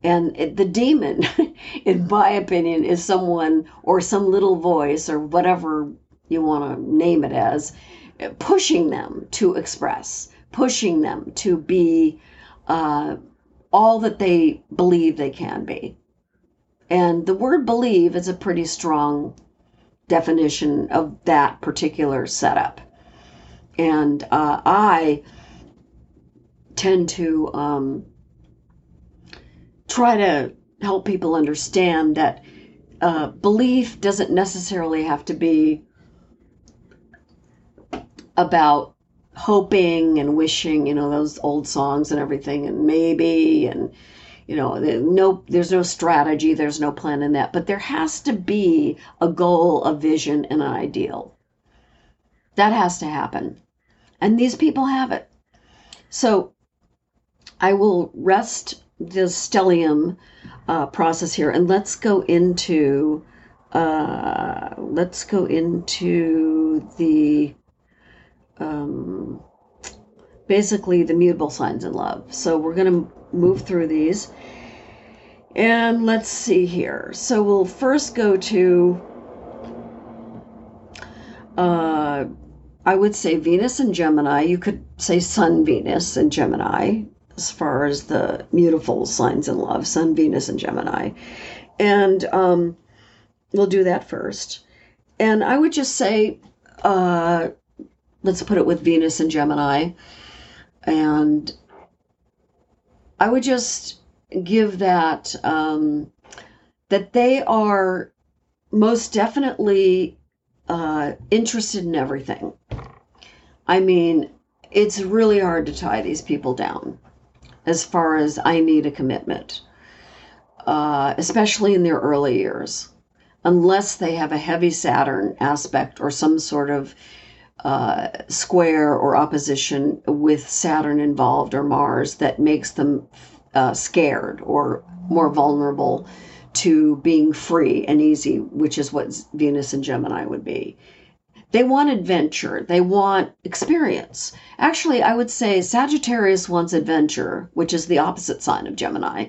And it, the demon, <laughs> in my opinion, is someone or some little voice or whatever you want to name it as, pushing them to express pushing them to be uh, all that they believe they can be. And the word believe is a pretty strong definition of that particular setup. And uh, I tend to um, try to help people understand that uh, belief doesn't necessarily have to be about hoping and wishing, you know, those old songs and everything, and maybe, and you know, no, there's no strategy, there's no plan in that, but there has to be a goal, a vision, and an ideal. That has to happen, and these people have it. So, I will rest the stellium uh, process here, and let's go into uh, let's go into the um, basically the mutable signs in love. So we're going to move through these. And let's see here. So we'll first go to, uh, I would say Venus and Gemini. You could say Sun, Venus, and Gemini as far as the beautiful signs in love Sun, Venus, and Gemini. And um, we'll do that first. And I would just say uh, let's put it with Venus and Gemini. And I would just give that um, that they are most definitely uh, interested in everything. I mean, it's really hard to tie these people down as far as I need a commitment, uh, especially in their early years, unless they have a heavy Saturn aspect or some sort of uh, square or opposition with Saturn involved or Mars that makes them uh, scared or more vulnerable to being free and easy, which is what Venus and Gemini would be. They want adventure. They want experience. Actually, I would say Sagittarius wants adventure, which is the opposite sign of Gemini,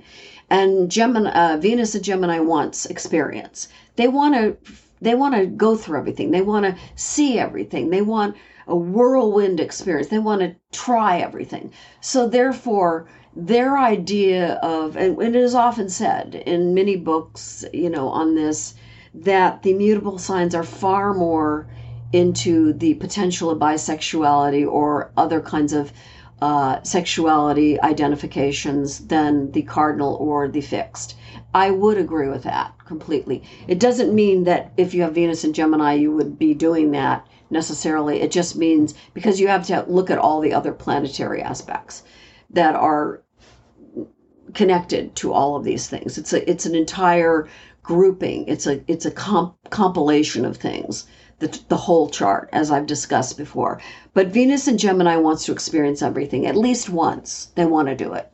and Gemini, uh, Venus and Gemini wants experience. They want to they want to go through everything. They want to see everything. They want a whirlwind experience. They want to try everything. So therefore, their idea of and it is often said in many books, you know, on this that the mutable signs are far more into the potential of bisexuality or other kinds of uh, sexuality identifications than the cardinal or the fixed. I would agree with that completely. It doesn't mean that if you have Venus and Gemini, you would be doing that necessarily. It just means because you have to look at all the other planetary aspects that are connected to all of these things. It's a it's an entire grouping. It's a it's a comp, compilation of things the, the whole chart, as I've discussed before. But Venus and Gemini wants to experience everything at least once. They want to do it.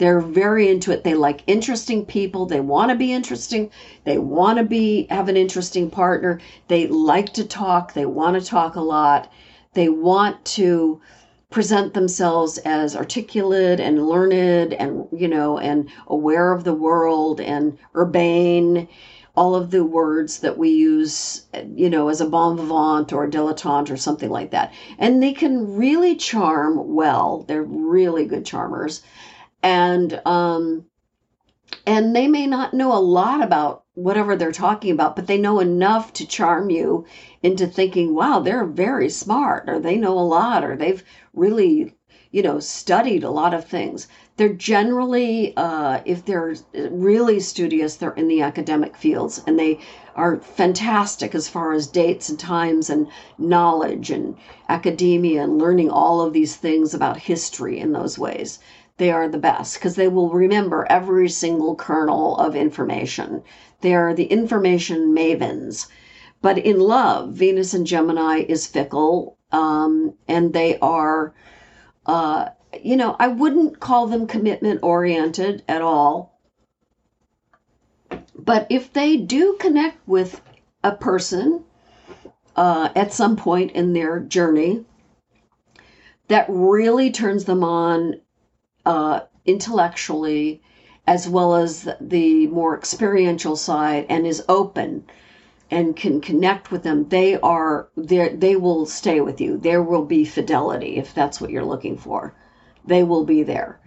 They're very into it. They like interesting people. They want to be interesting. They want to be have an interesting partner. They like to talk. They want to talk a lot. They want to present themselves as articulate and learned and you know and aware of the world and urbane all of the words that we use, you know, as a bon vivant or a dilettante or something like that. And they can really charm well. They're really good charmers. And, um, and they may not know a lot about whatever they're talking about, but they know enough to charm you into thinking, wow, they're very smart, or they know a lot, or they've really, you know, studied a lot of things they're generally, uh, if they're really studious, they're in the academic fields and they are fantastic as far as dates and times and knowledge and academia and learning all of these things about history in those ways. They are the best because they will remember every single kernel of information. They are the information mavens. But in love, Venus and Gemini is fickle, um, and they are uh, you know, I wouldn't call them commitment oriented at all. But if they do connect with a person uh, at some point in their journey, that really turns them on uh, intellectually as well as the more experiential side and is open and can connect with them they are they will stay with you there will be fidelity if that's what you're looking for they will be there.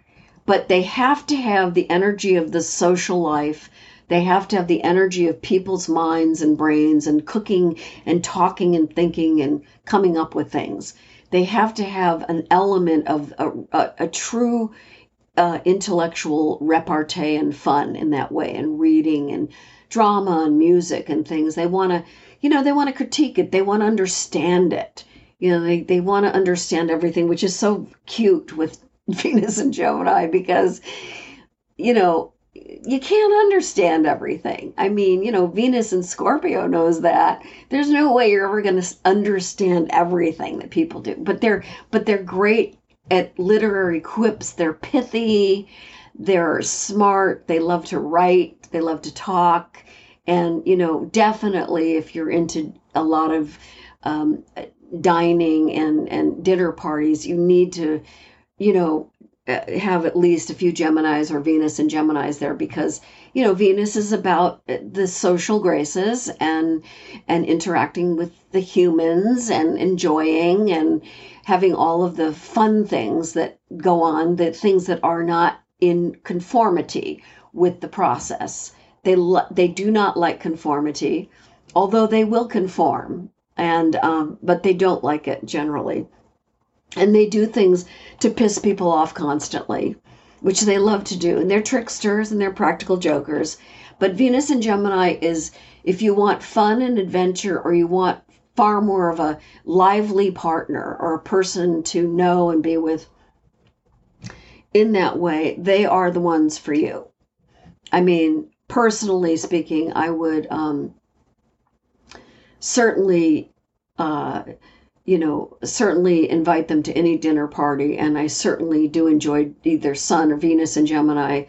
But they have to have the energy of the social life. They have to have the energy of people's minds and brains and cooking and talking and thinking and coming up with things. They have to have an element of a, a, a true uh, intellectual repartee and fun in that way, and reading and drama and music and things. They want to, you know, they want to critique it. They want to understand it. You know, they, they want to understand everything, which is so cute with <laughs> Venus and Gemini because, you know, you can't understand everything. I mean, you know, Venus and Scorpio knows that. There's no way you're ever going to understand everything that people do. But they're but they're great at literary quips. They're pithy. They're smart. They love to write. They love to talk. And you know, definitely if you're into a lot of um, dining and and dinner parties, you need to you know, have at least a few Geminis or Venus and Geminis there because you know Venus is about the social graces and and interacting with the humans and enjoying and having all of the fun things that go on the things that are not in conformity with the process. They lo- they do not like conformity although they will conform and um, but they don't like it generally, and they do things to piss people off constantly, which they love to do. And they're tricksters and they're practical jokers. But Venus and Gemini is if you want fun and adventure, or you want far more of a lively partner or a person to know and be with in that way, they are the ones for you. I mean, personally speaking, I would um, certainly, uh, you know, certainly invite them to any dinner party, and I certainly do enjoy either Sun or Venus and Gemini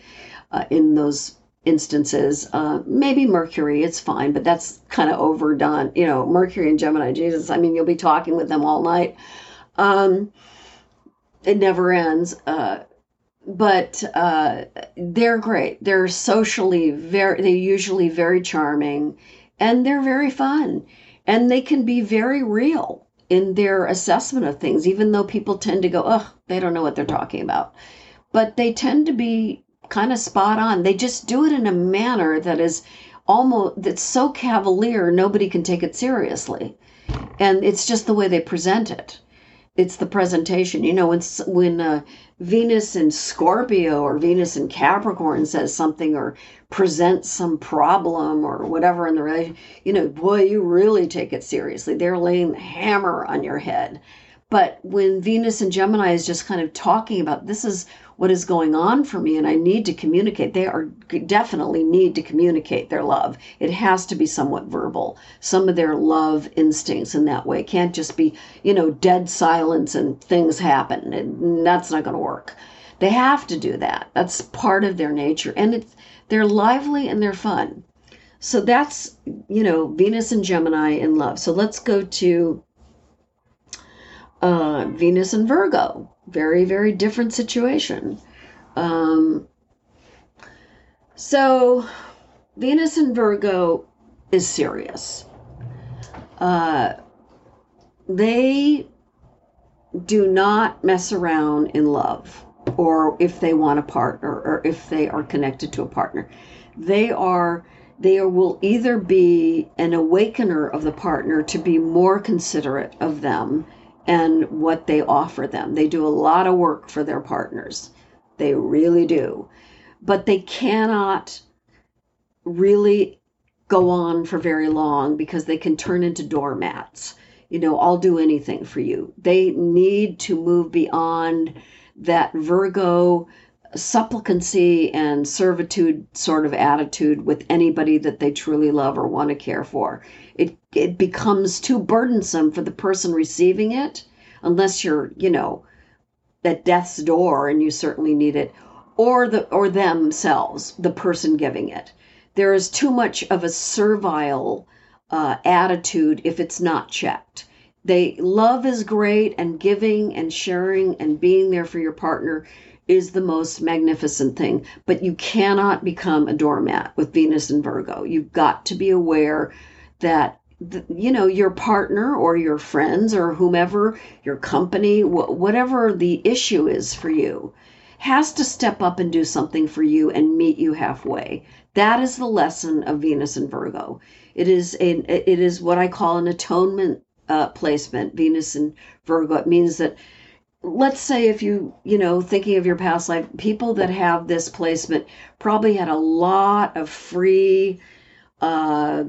uh, in those instances. Uh, maybe Mercury, it's fine, but that's kind of overdone. You know, Mercury and Gemini, Jesus, I mean, you'll be talking with them all night. Um, it never ends. Uh, but uh, they're great. They're socially very, they're usually very charming and they're very fun. And they can be very real in their assessment of things, even though people tend to go, oh, they don't know what they're talking about. But they tend to be kind of spot on. They just do it in a manner that is almost, that's so cavalier, nobody can take it seriously. And it's just the way they present it it's the presentation. You know, when when uh, Venus in Scorpio or Venus in Capricorn says something or presents some problem or whatever in the relationship, you know, boy, you really take it seriously. They're laying the hammer on your head. But when Venus and Gemini is just kind of talking about this is what is going on for me and I need to communicate. They are definitely need to communicate their love. It has to be somewhat verbal. Some of their love instincts in that way can't just be, you know, dead silence and things happen. And that's not going to work. They have to do that. That's part of their nature and it's they're lively and they're fun. So that's, you know, Venus and Gemini in love. So let's go to uh, Venus and Virgo very, very different situation. Um, so, Venus in Virgo is serious. Uh, they do not mess around in love or if they want a partner or if they are connected to a partner. They are they will either be an awakener of the partner to be more considerate of them and what they offer them. They do a lot of work for their partners. They really do. But they cannot really go on for very long because they can turn into doormats. You know, I'll do anything for you. They need to move beyond that Virgo supplicancy and servitude sort of attitude with anybody that they truly love or want to care for. It it becomes too burdensome for the person receiving it unless you're, you know, at death's door and you certainly need it or the or themselves, the person giving it. There is too much of a servile uh, attitude if it's not checked. They love is great and giving and sharing and being there for your partner is the most magnificent thing. But you cannot become a doormat with Venus and Virgo. You've got to be aware that you know your partner or your friends or whomever your company whatever the issue is for you has to step up and do something for you and meet you halfway that is the lesson of venus and virgo it is a it is what i call an atonement uh, placement venus and virgo it means that let's say if you you know thinking of your past life people that have this placement probably had a lot of free uh,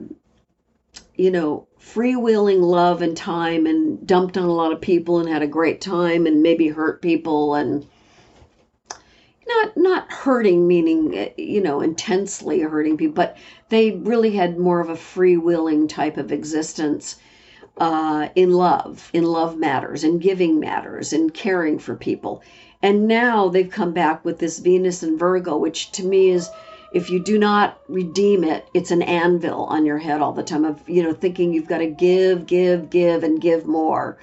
you know freewheeling love and time and dumped on a lot of people and had a great time and maybe hurt people and not not hurting meaning you know intensely hurting people but they really had more of a freewheeling type of existence uh, in love, in love matters, in giving matters, in caring for people. And now they've come back with this Venus and Virgo, which to me is, if you do not redeem it, it's an anvil on your head all the time of, you know, thinking you've got to give, give, give, and give more.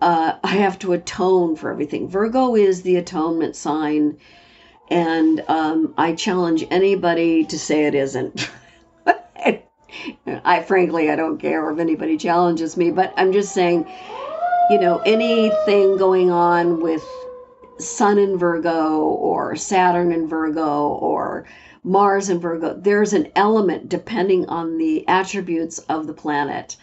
Uh, I have to atone for everything. Virgo is the atonement sign. And um, I challenge anybody to say it isn't. <laughs> I frankly, I don't care if anybody challenges me, but I'm just saying, you know, anything going on with Sun in Virgo or Saturn in Virgo or Mars in Virgo, there's an element depending on the attributes of the planet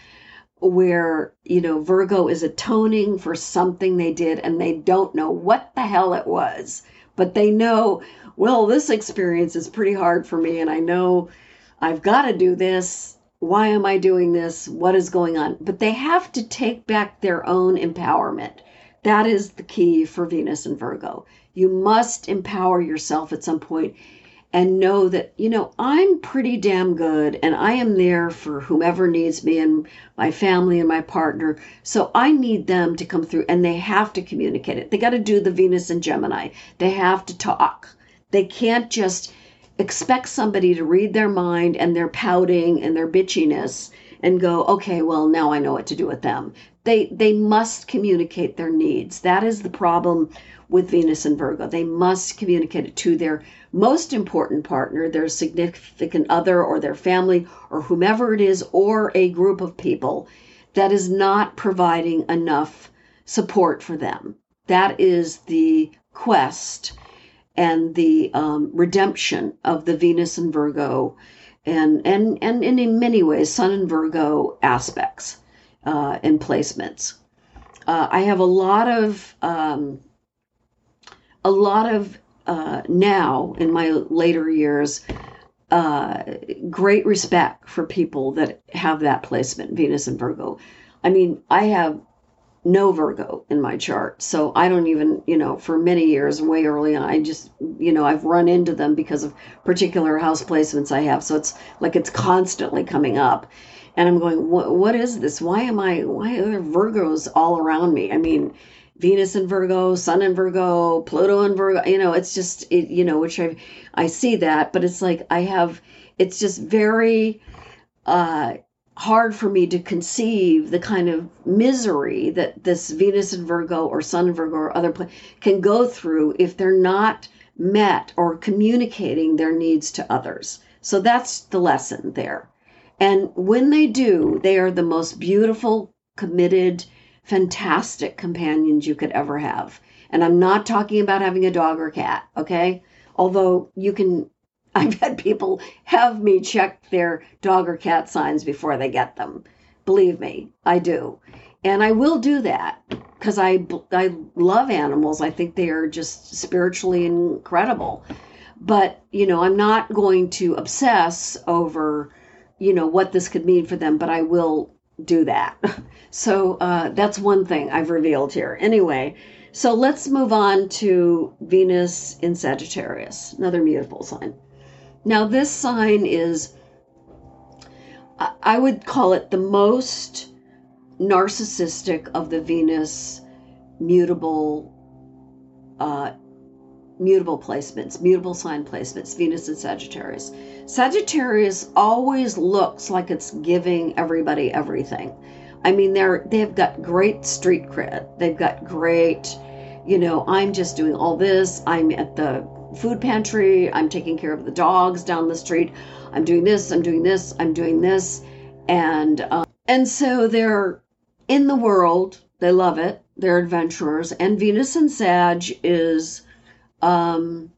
where, you know, Virgo is atoning for something they did and they don't know what the hell it was, but they know, well, this experience is pretty hard for me and I know I've got to do this. Why am I doing this? What is going on? But they have to take back their own empowerment. That is the key for Venus and Virgo. You must empower yourself at some point and know that, you know, I'm pretty damn good and I am there for whomever needs me and my family and my partner. So I need them to come through and they have to communicate it. They got to do the Venus and Gemini. They have to talk. They can't just expect somebody to read their mind and their pouting and their bitchiness and go, okay, well, now I know what to do with them. They they must communicate their needs. That is the problem with Venus and Virgo. They must communicate it to their most important partner, their significant other or their family or whomever it is or a group of people that is not providing enough support for them. That is the quest and the um, redemption of the Venus and Virgo, and and and, in many ways, Sun and Virgo aspects uh, and placements. Uh, I have a lot of um, a lot of uh, now in my later years. Uh, great respect for people that have that placement, Venus and Virgo. I mean, I have no Virgo in my chart. So I don't even, you know, for many years, way early on, I just, you know, I've run into them because of particular house placements I have. So it's like it's constantly coming up. And I'm going, what, is this? Why am I, why are there Virgos all around me? I mean, Venus in Virgo, Sun in Virgo, Pluto in Virgo, you know, it's just, it, you know, which I, I see that, but it's like I have, it's just very, uh, hard for me to conceive the kind of misery that this Venus and Virgo or Sun and Virgo or other can go through if they're not met or communicating their needs to others. So that's the lesson there. And when they do, they are the most beautiful, committed, fantastic companions you could ever have. And I'm not talking about having a dog or cat, okay? Although you can <laughs> I've had people have me check their dog or cat signs before they get them. Believe me, I do. And I will do that because I, I love animals. I think they are just spiritually incredible. But, you know, I'm not going to obsess over, you know, what this could mean for them, but I will do that. <laughs> So uh, that's one thing I've revealed here. Anyway, so let's move on to Venus in Sagittarius, another mutable sign. Now, this sign is, I would call it the most narcissistic of the Venus mutable uh, mutable placements, mutable sign placements, Venus and Sagittarius. Sagittarius always looks like it's giving everybody everything. I mean, they're they've got great street cred. They've got great, you know, I'm just doing all this. I'm at the food pantry. I'm taking care of the dogs down the street. I'm doing this. I'm doing this. I'm doing this, and um, and so they're in the world. They love it. They're adventurers. And Venus and Sag is, um,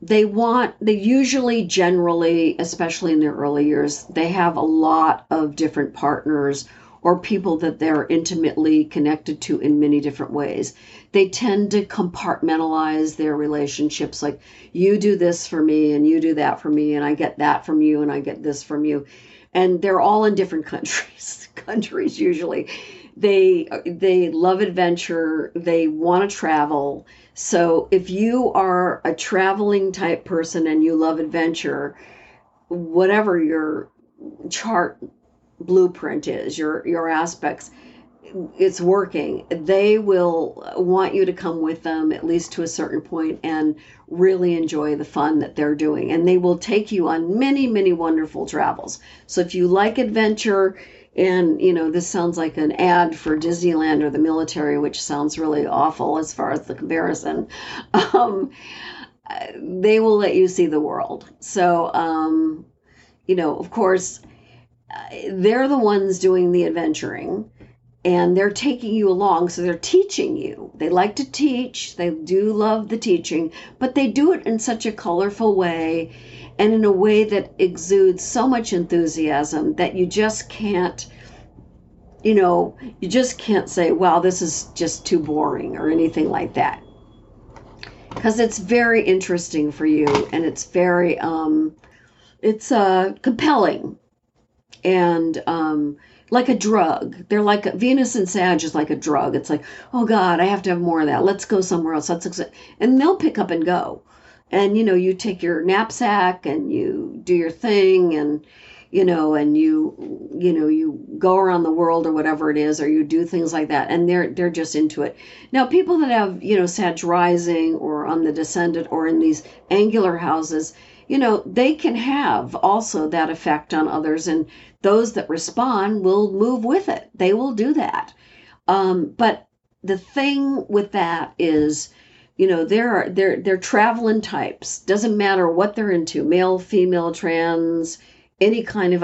they want. They usually, generally, especially in their early years, they have a lot of different partners or people that they're intimately connected to in many different ways. They tend to compartmentalize their relationships like you do this for me and you do that for me and I get that from you and I get this from you. And they're all in different <laughs> countries, countries usually. They they love adventure, they want to travel. So if you are a traveling type person and you love adventure, whatever your chart blueprint is, your your aspects, it's working. They will want you to come with them at least to a certain point and really enjoy the fun that they're doing. And they will take you on many, many wonderful travels. So if you like adventure, and you know this sounds like an ad for disneyland or the military which sounds really awful as far as the comparison <laughs> um, they will let you see the world so um, you know of course they're the ones doing the adventuring and they're taking you along so they're teaching you. They like to teach. They do love the teaching but they do it in such a colorful way and in a way that exudes so much enthusiasm that you just can't you know, you just can't say, wow, this is just too boring or anything like that. Because it's very interesting for you and it's very, um, it's uh, compelling and um, like a drug. They're like Venus and Sag is like a drug. It's like, oh God, I have to have more of that. Let's go somewhere else. Let's and they'll pick up and go. And you know, you take your knapsack and you do your thing and you know, and you you know, you go around the world or whatever it is, or you do things like that, and they're they're just into it. Now, people that have you know Sag rising or on the descendant or in these angular houses, you know, they can have also that effect on others, and those that respond will move with it. They will do that. Um, but the thing with that is, you know, there are they're they're traveling types. Doesn't matter what they're into, male, female, trans, any kind of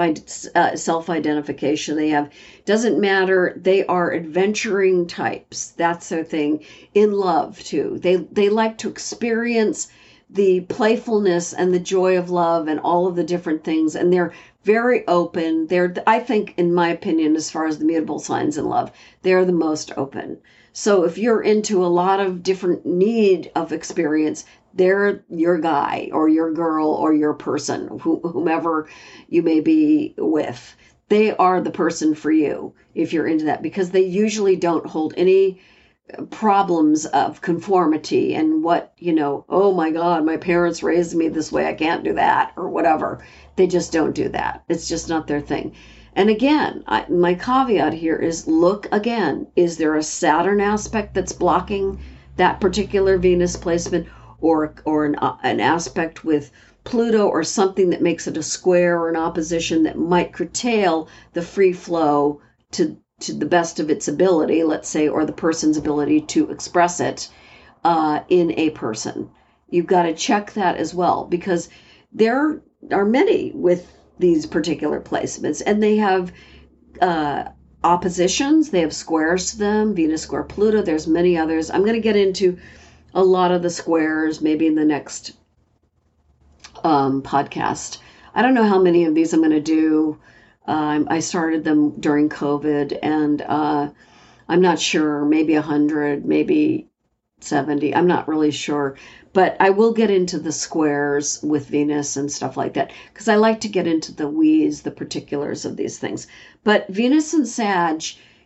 uh, self-identification they have. Doesn't matter. They are adventuring types. That's their thing. In love too. They they like to experience the playfulness and the joy of love and all of the different things and they're very open. They're, I think, in my opinion, as far as the mutable signs in love, they're the most open. So if you're into a lot of different need of experience, they're your guy or your girl or your person, whomever you may be with. They are the person for you if you're into that because they usually don't hold any problems of conformity and what, you know, oh my God, my parents raised me this way, I can't do that, or whatever. They just don't do that. It's just not their thing. And again, I, my caveat here is look again. Is there a Saturn aspect that's blocking that particular Venus placement, or or an, uh, an aspect with Pluto, or something that makes it a square or an opposition that might curtail the free flow to to the best of its ability, let's say, or the person's ability to express it uh, in a person. You've got to check that as well because there are many with these particular placements, and they have uh, oppositions. They have squares to them. Venus square Pluto. There's many others. I'm going to get into a lot of the squares maybe in the next um, podcast. I don't know how many of these I'm going to do. Um, I started them during COVID, and uh, I'm not sure. Maybe a hundred, maybe 70. I'm not really sure. But I will get into the squares with Venus and stuff like that because I like to get into the weeds, the particulars of these things. But Venus and Sag,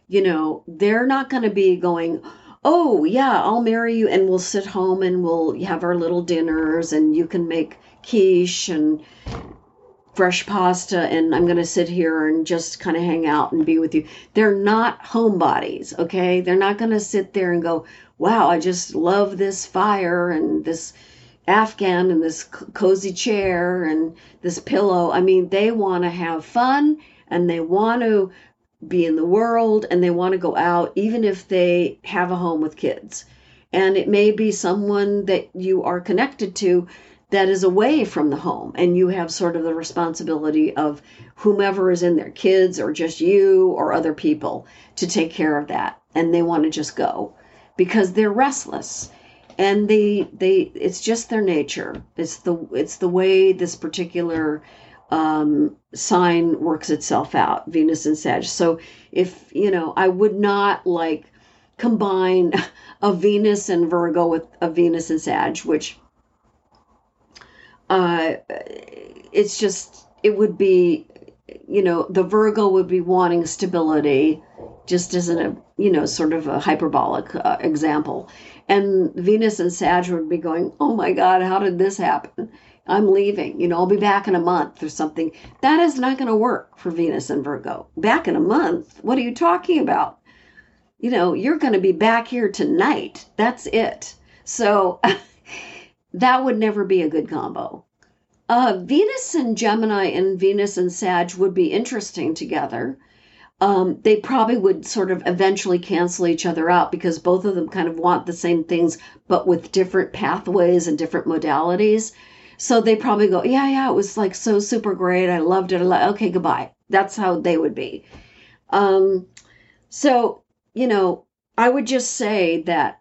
you know, they're not going to be going, oh, yeah, I'll marry you and we'll sit home and we'll have our little dinners and you can make quiche and fresh pasta and I'm going to sit here and just kind of hang out and be with you. They're not homebodies, okay? They're not going to sit there and go, wow, I just love this fire and this Afghan and this cozy chair and this pillow. I mean, they want to have fun and they want to be in the world and they want to go out, even if they have a home with kids. And it may be someone that you are connected to that is away from the home and you have sort of the responsibility of whomever is in their kids or just you or other people to take care of that and they want to just go because they're restless. And they they it's just their nature. It's the it's the way this particular um, sign works itself out venus and sag. So if you know i would not like combine <laughs> a venus and virgo with a venus and sag which uh it's just it would be you know the virgo would be wanting stability just as a you know sort of a hyperbolic uh, example. And venus and sag would be going oh my god how did this happen? I'm leaving. You know i'll be back in a month or something. That is not going to work for venus and virgo. Back in a month? What are you talking about? You know you're going to be back here tonight. That's it. So <laughs> that would never be a good combo. Uh, venus and gemini and venus and sag would be interesting together um, they probably would sort of eventually cancel each other out because both of them kind of want the same things, but with different pathways and different modalities. So they probably go, yeah, yeah, it was like so super great. I loved it. Okay, goodbye. That's how they would be. Um, so, you know, I would just say that,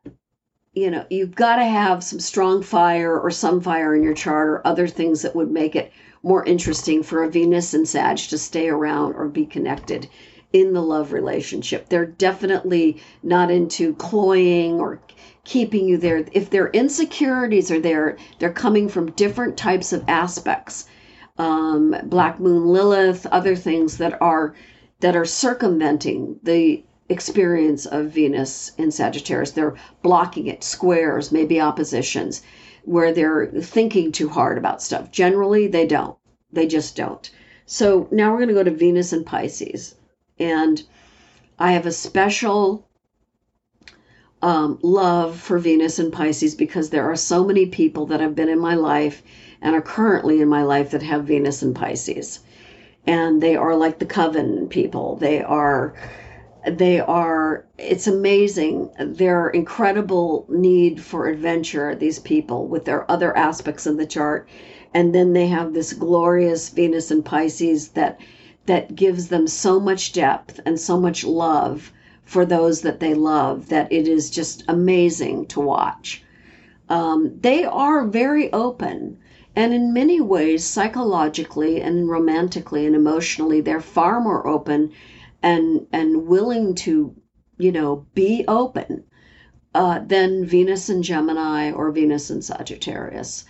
you know, you've got to have some strong fire or some fire in your chart or other things that would make it more interesting for a Venus and Sag to stay around or be connected in the love relationship. They're definitely not into cloying or keeping you there. If their insecurities are there, they're coming from different types of aspects. Um, Black Moon Lilith, other things that are that are circumventing the experience of Venus in Sagittarius. They're blocking it, squares, maybe oppositions, where they're thinking too hard about stuff. Generally, they don't. They just don't. So now we're going to go to Venus and Pisces. And I have a special um, love for Venus and Pisces because there are so many people that have been in my life and are currently in my life that have Venus and Pisces. And they are like the coven people. They are they are it's amazing their incredible need for adventure these people with their other aspects of the chart and then they have this glorious venus and pisces that that gives them so much depth and so much love for those that they love that it is just amazing to watch. Um, they are very open. And in many ways, psychologically and romantically and emotionally, they're far more open and, and willing to, you know, be open uh, than Venus and Gemini or Venus and Sagittarius.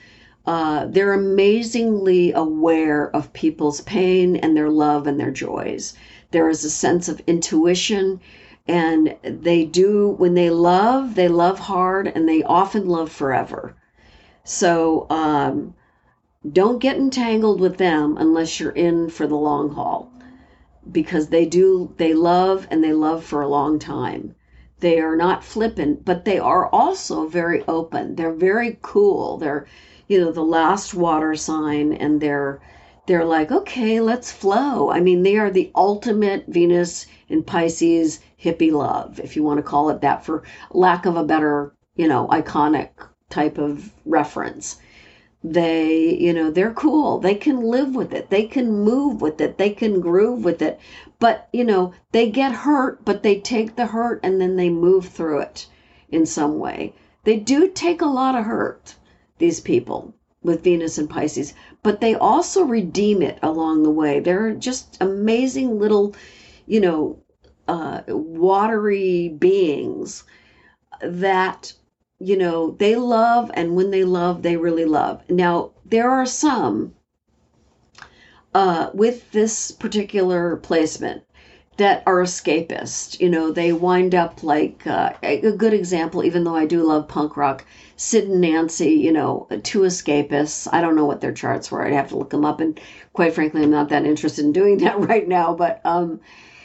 Uh, they're amazingly aware of people's pain and their love and their joys. There is a sense of intuition and they do when they love they love hard and they often love forever. So um, don't get entangled with them unless you're in for the long haul because they do they love and they love for a long time. They are not flippant but they are also very open. They're very cool. They're you know the last water sign and they're they're like okay let's flow i mean they are the ultimate venus in pisces hippie love, if you want to call it that, for lack of a better, you know, iconic type of reference. They, you know, they're cool. They can live with it. They can move with it. They can groove with it. But, you know, they get hurt, but they take the hurt and then they move through it in some way. They do take a lot of hurt, these people with Venus and Pisces, but they also redeem it along the way. They're just amazing little, you know, uh, watery beings that you know they love and when they love they really love now there are some uh, with this particular placement that are escapist you know they wind up like uh, a good example even though i do love punk rock sid and nancy you know two escapists. I don't know what their charts were. I'd have to look them up. And quite frankly i'm not that interested in doing <laughs> that right now. But um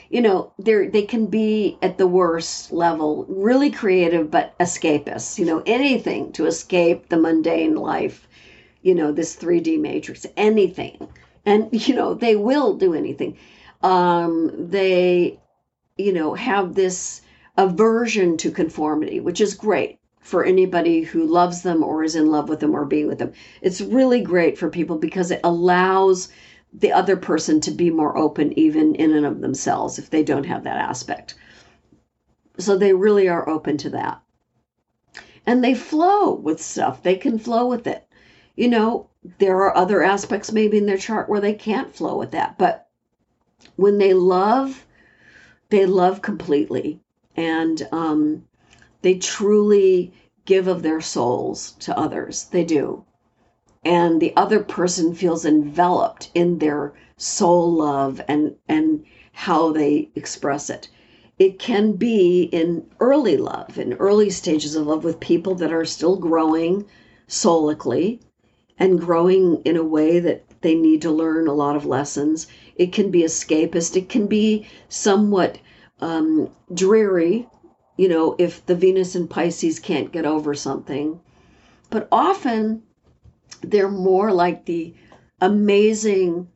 you know they they can be at the worst level really creative but escapists. You know anything to escape the mundane life you know this 3d matrix anything. And <laughs> you know they will do anything. Um they you know have this aversion to conformity which is great for anybody who loves them or is in love with them or being with them it's really great for people because it allows the other person to be more open even in and of themselves if they don't have that aspect. So they really are open to that. And they flow with stuff. They can flow with it. You know, there are other aspects maybe in their chart where they can't flow with that. But when they love, they love completely. And um, they truly give of their souls to others. They do. And the other person feels enveloped in their soul love and and how they express it. It can be in early love in early stages of love with people that are still growing soulically and growing in a way that they need to learn a lot of lessons. It can be escapist. It can be somewhat um, dreary you know if the venus and pisces can't get over something. But often they're more like the amazing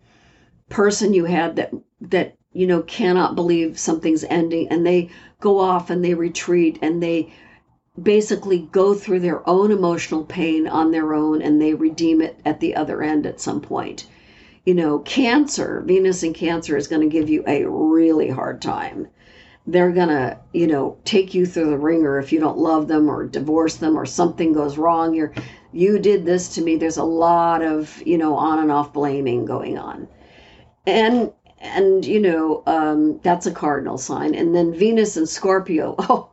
person you had that that you know cannot believe something's ending and they go off and they retreat and they basically go through their own emotional pain on their own and they redeem it at the other end at some point. You know cancer venus in cancer is going to give you a really hard time they're going to you know take you through the wringer if you don't love them or divorce them or something goes wrong. You're you did this to me. There's a lot of you know on and off blaming going on. And and you know um, that's a cardinal sign. And then venus and scorpio <laughs> oh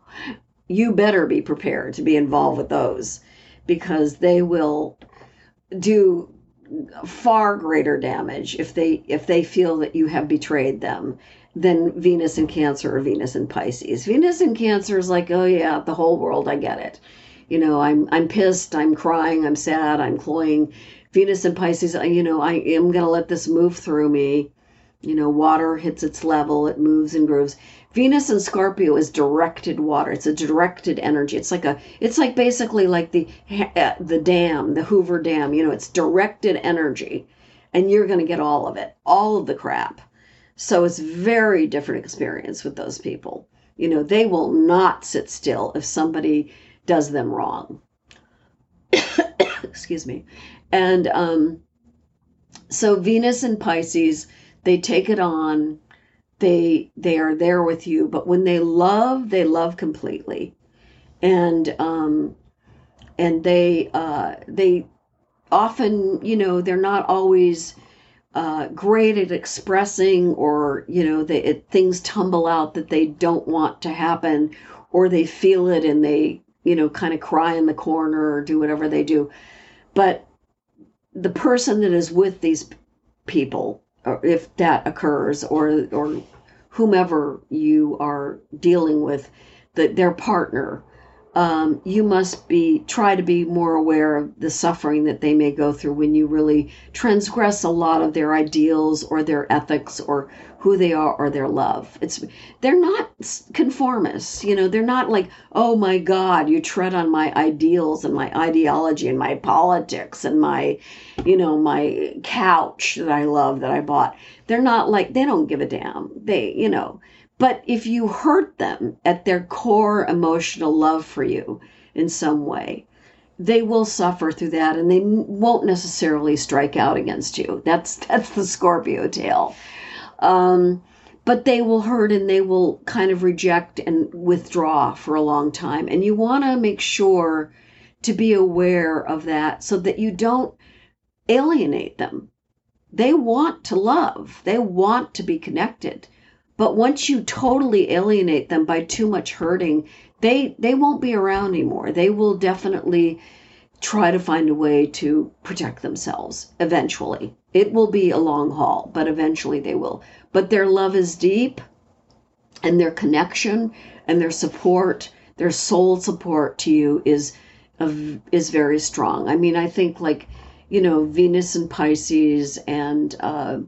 you better be prepared to be involved with those because they will do far greater damage if they if they feel that you have betrayed them than Venus in Cancer or Venus in Pisces. Venus in Cancer is like, oh yeah, the whole world, I get it. You know, I'm I'm pissed, I'm crying, I'm sad, I'm cloying. Venus in Pisces, you know, I am going to let this move through me. You know, water hits its level, it moves and grooves. Venus in Scorpio is directed water. It's a directed energy. It's like a it's like basically like the uh, the dam, the Hoover Dam, you know, it's directed energy and you're going to get all of it, all of the crap. So it's very different experience with those people. You know, they will not sit still if somebody does them wrong. <coughs> Excuse me. And um so Venus and Pisces, they take it on they they are there with you but when they love they love completely and um and they uh they often you know they're not always uh, great at expressing or you know they it, things tumble out that they don't want to happen or they feel it and they you know kind of cry in the corner or do whatever they do. But the person that is with these people or if that occurs or or whomever you are dealing with that their partner um, you must be try to be more aware of the suffering that they may go through when you really transgress a lot of their ideals or their ethics or who they are or their love. It's they're not conformists, you know. They're not like, oh my God, you tread on my ideals and my ideology and my politics and my, you know, my couch that I love that I bought. They're not like they don't give a damn. They, you know but if you hurt them at their core emotional love for you in some way, they will suffer through that and they won't necessarily strike out against you. That's <laughs> that's the Scorpio tale. Um, but they will hurt and they will kind of reject and withdraw for a long time. And you want to make sure to be aware of that so that you don't alienate them. They want to love, they want to be connected. But once you totally alienate them by too much hurting, they they won't be around anymore. They will definitely try to find a way to protect themselves eventually. It will be a long haul, but eventually they will. But their love is deep and their connection and their support, their soul support to you is is very strong. I mean, I think like, you know, Venus and Pisces and uh,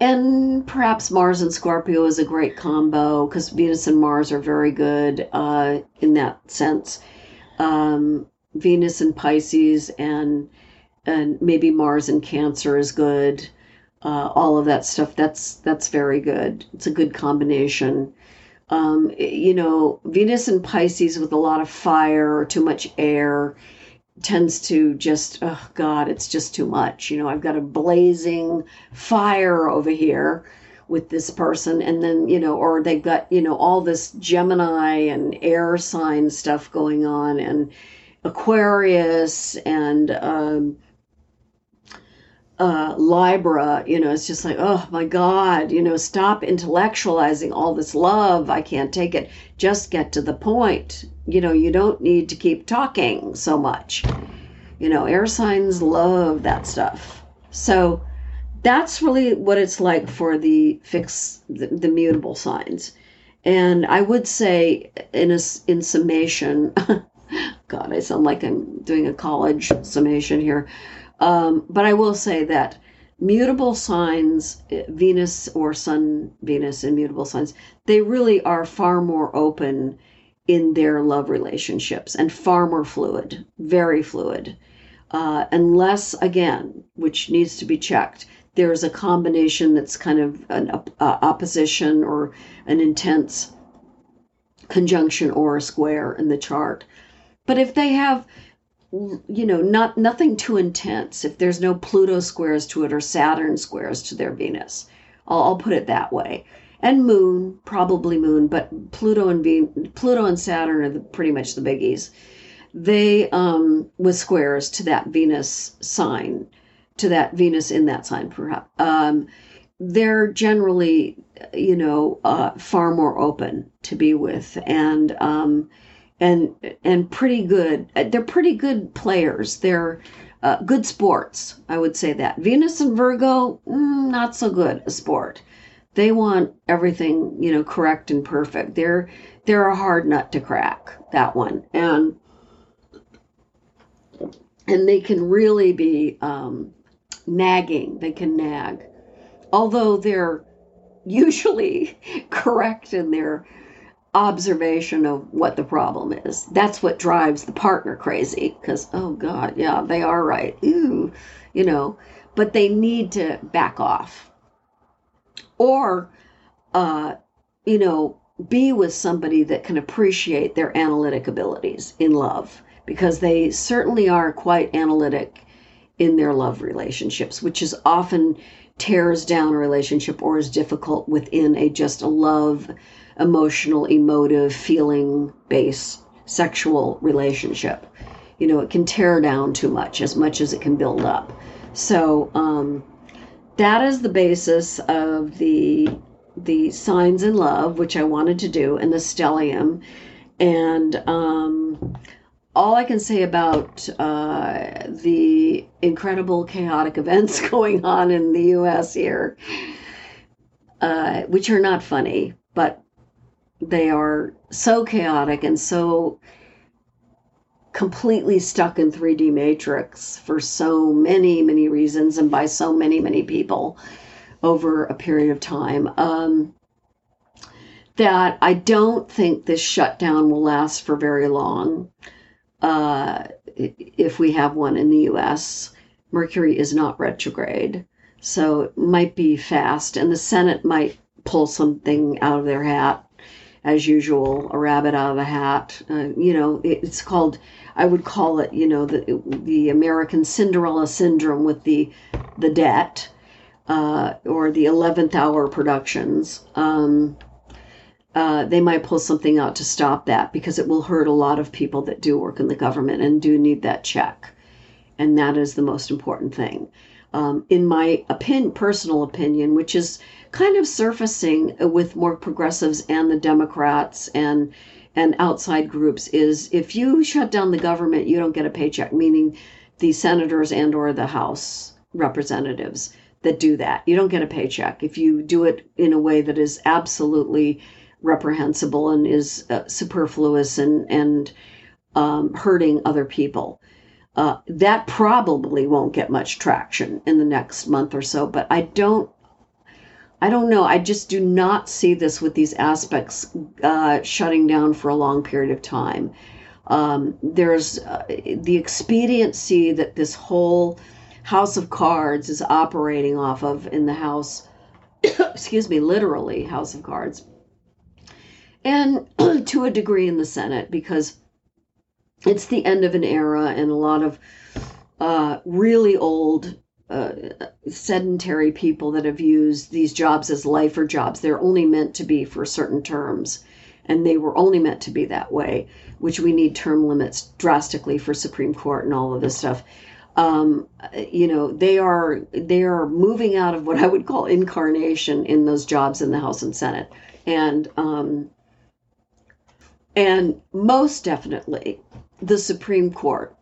and perhaps Mars and Scorpio is a great combo because Venus and Mars are very good uh, in that sense. Um, Venus and Pisces and and maybe Mars and Cancer is good. Uh, all of that stuff that's that's very good. It's a good combination. Um, you know, Venus and Pisces with a lot of fire or too much air tends to just oh god it's just too much. You know i've got a blazing fire over here with this person and then you know or they've got you know all this gemini and air sign stuff going on and aquarius and um, uh, Libra, you know, it's just like, oh my God, you know, stop intellectualizing all this love. I can't take it. Just get to the point. You know, you don't need to keep talking so much. You know, air signs love that stuff. So that's really what it's like for the fixed, the, the mutable signs. And I would say, in a, in summation, <laughs> God, I sound like I'm doing a college summation here. Um, but I will say that mutable signs, Venus or Sun, Venus and mutable signs, they really are far more open in their love relationships and far more fluid, very fluid. Uh, unless, again, which needs to be checked, there's a combination that's kind of an uh, opposition or an intense conjunction or a square in the chart. But if they have you know, not nothing too intense. If there's no Pluto squares to it or Saturn squares to their Venus, I'll, I'll put it that way. And Moon, probably Moon, but Pluto and Venus, Pluto and Saturn are the, pretty much the biggies. They um, with squares to that Venus sign, to that Venus in that sign, perhaps. Um, they're generally, you know, uh, far more open to be with, and um, and and pretty good. They're pretty good players. They're uh, good sports. I would say that Venus and Virgo, mm, not so good a sport. They want everything, you know, correct and perfect. They're they're a hard nut to crack. That one, and and they can really be um, nagging. They can nag although they're usually <laughs> correct in their observation of what the problem is. That's what drives the partner crazy because, oh God, yeah, they are right. Ooh, you know, but they need to back off. Or, uh, you know, be with somebody that can appreciate their analytic abilities in love because they certainly are quite analytic in their love relationships, which is often tears down a relationship or is difficult within a just a love, emotional, emotive, feeling based sexual relationship. You know, it can tear down too much as much as it can build up. So um, that is the basis of the the signs in love, which I wanted to do, and the stellium. And um, all I can say about uh, the incredible chaotic <laughs> events <laughs> going on in the U.S. here, uh, which are not funny, but they are so chaotic and so completely stuck in 3D matrix for so many, many reasons and by so many, many people over a period of time. Um, that I don't think this shutdown will last for very long uh, if we have one in the US. Mercury is not retrograde, so it might be fast, and the Senate might pull something out of their hat, as usual, a rabbit out of a hat. Uh, you know, it's called. I would call it, you know, the the American Cinderella syndrome with the the debt, uh, or the eleventh hour productions. Um, uh, they might pull something out to stop that because it will hurt a lot of people that do work in the government and do need that check. And that is the most important thing. Um, in my opinion, personal opinion, which is kind of surfacing with more progressives and the Democrats and and outside groups, is if you shut down the government, you don't get a paycheck. Meaning, the senators and or the House representatives that do that, you don't get a paycheck. If you do it in a way that is absolutely reprehensible and is uh, superfluous and and um, hurting other people. Uh, that probably won't get much traction in the next month or so. But I don't, I don't know. I just do not see this with these aspects uh, shutting down for a long period of time. Um, there's uh, the expediency that this whole house of cards is operating off of in the house. <coughs> excuse me, literally house of cards and <clears throat> to a degree in the Senate because it's the end of an era and a lot of uh, really old uh, sedentary people that have used these jobs as lifer jobs. They're only meant to be for certain terms, and they were only meant to be that way, which we need term limits drastically for Supreme Court and all of this stuff. Um, you know, they are they are moving out of what I would call incarnation in those jobs in the House and Senate, and um, and most definitely, the Supreme Court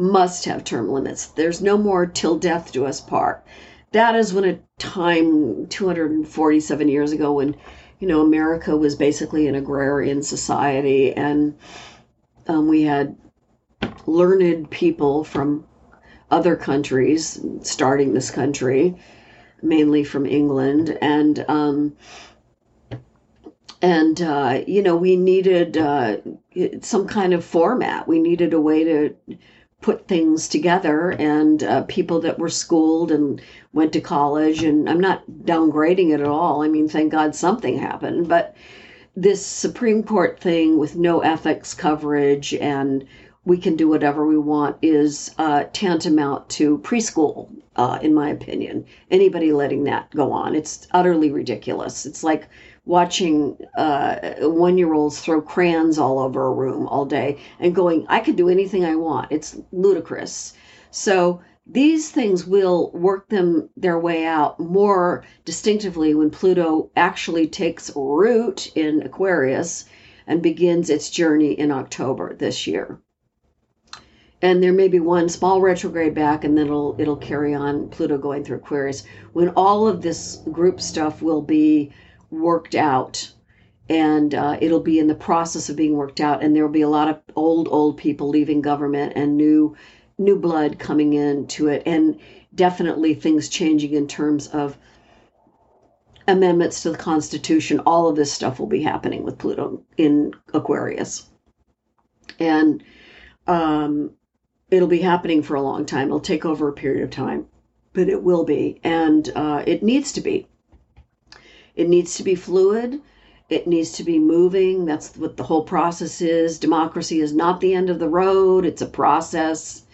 must have term limits. There's no more till death do us part. That is when a time 247 years ago when you know America was basically an agrarian society and um, we had learned people from other countries starting this country, mainly from England, and um, and uh, you know we needed uh, some kind of format we needed a way to put things together and uh, people that were schooled and went to college and i'm not downgrading it at all. I mean thank god something happened but this supreme court thing with no ethics coverage and we can do whatever we want is uh, tantamount to preschool uh, in my opinion. Anybody letting that go on it's utterly ridiculous. It's like watching uh, one year olds throw crayons all over a room all day and going, I could do anything I want. It's ludicrous. So these things will work them their way out more distinctively when Pluto actually takes root in Aquarius and begins its journey in October this year. And there may be one small retrograde back, and then it'll it'll carry on Pluto going through Aquarius when all of this group stuff will be worked out. And uh, it'll be in the process of being worked out. And there will be a lot of old old people leaving government and new new blood coming into it. And definitely things changing in terms of amendments to the constitution. All of this stuff will be happening with pluto in aquarius. And um, it'll be happening for a long time. It'll take over a period of time but it will be. And uh, it needs to be it needs to be fluid it needs to be moving that's what the whole process is democracy is not the end of the road it's a process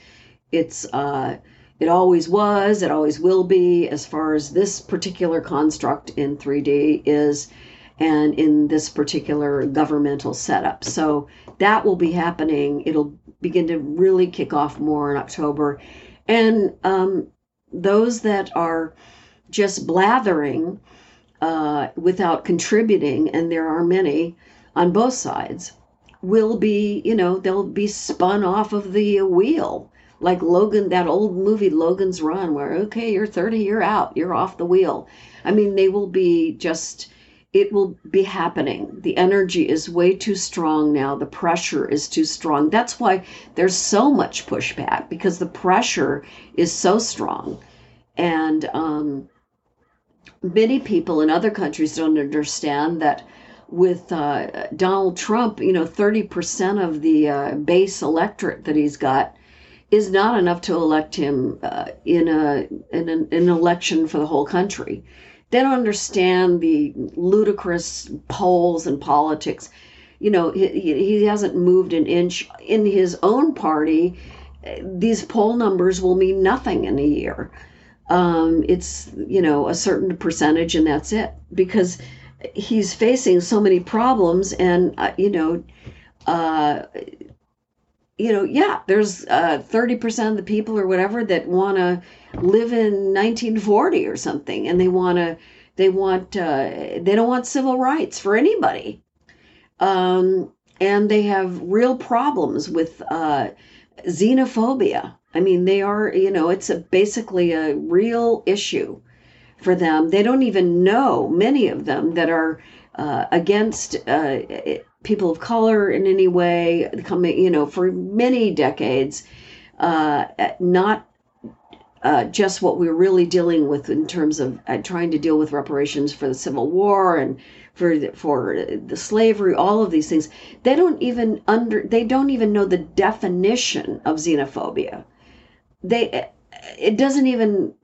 it's uh, it always was, it always will be, as far as this particular construct in 3D is, and in this particular governmental setup. So that will be happening. It'll begin to really kick off more in October. And um, those that are just blathering uh, without contributing, and there are many on both sides, will be, you know, they'll be spun off of the wheel like Logan, that old movie Logan's Run, where okay, you're 30, you're out, you're off the wheel. I mean, they will be just, it will be happening. The energy is way too strong now. The pressure is too strong. That's why there's so much pushback because the pressure is so strong. And um, many people in other countries don't understand that with uh, Donald Trump, you know, 30% of the uh, base electorate that he's got is not enough to elect him uh, in a in an, an election for the whole country. They don't understand the ludicrous polls and politics. You know, he, he hasn't moved an inch in his own party. These poll numbers will mean nothing in a year. Um, it's you know a certain percentage, and that's it because he's facing so many problems, and uh, you know. Uh, you know, yeah, there's uh, 30% of the people or whatever that want to live in 1940 or something, and they want to, they want, uh, they don't want civil rights for anybody. Um, and they have real problems with uh, xenophobia. I mean, they are, you know, it's a, basically a real issue for them. They don't even know, many of them that are uh, against uh, people of color in any way, coming, you know, for many decades, uh, not uh, just what we're really dealing with in terms of uh, trying to deal with reparations for the Civil War and for the, for the slavery, all of these things. They don't even under they don't even know the definition of xenophobia. They it doesn't even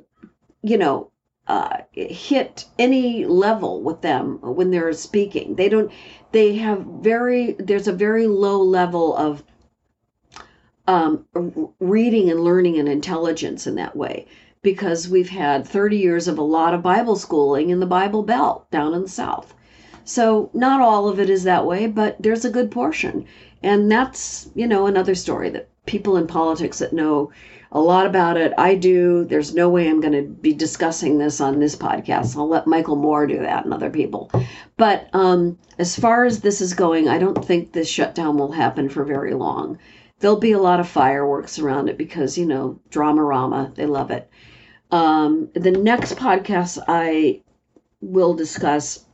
you know uh, hit any level with them when they're speaking. They don't. They have very. There's a very low level of um, reading and learning and intelligence in that way because we've had 30 years of a lot of Bible schooling in the Bible Belt down in the South. So not all of it is that way, but there's a good portion. And that's, you know, another story that people in politics that know a lot about it. I do. There's no way I'm going to be discussing this on this podcast. I'll let Michael Moore do that and other people. But um, as far as this is going, I don't think this shutdown will happen for very long. There'll be a lot of fireworks around it because, you know, drama rama, they love it. Um, the next podcast I will discuss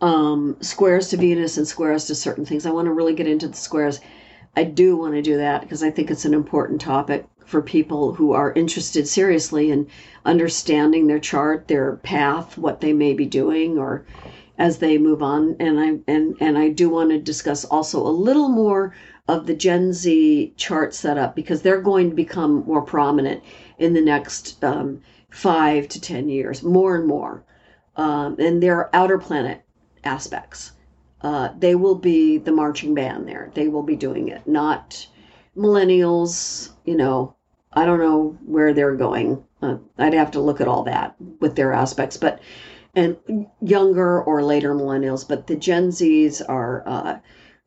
um, squares to Venus and squares to certain things. I want to really get into the squares I do want to do that because I think it's an important topic for people who are interested seriously in understanding their chart, their path, what they may be doing, or as they move on. And I and and I do want to discuss also a little more of the Gen Z chart setup because they're going to become more prominent in the next um, five to ten years, more and more, um, and their outer planet aspects uh, they will be the marching band there. They will be doing it, not millennials. You know, I don't know where they're going. Uh, I'd have to look at all that with their aspects, but and younger or later millennials. But the Gen Zs are uh,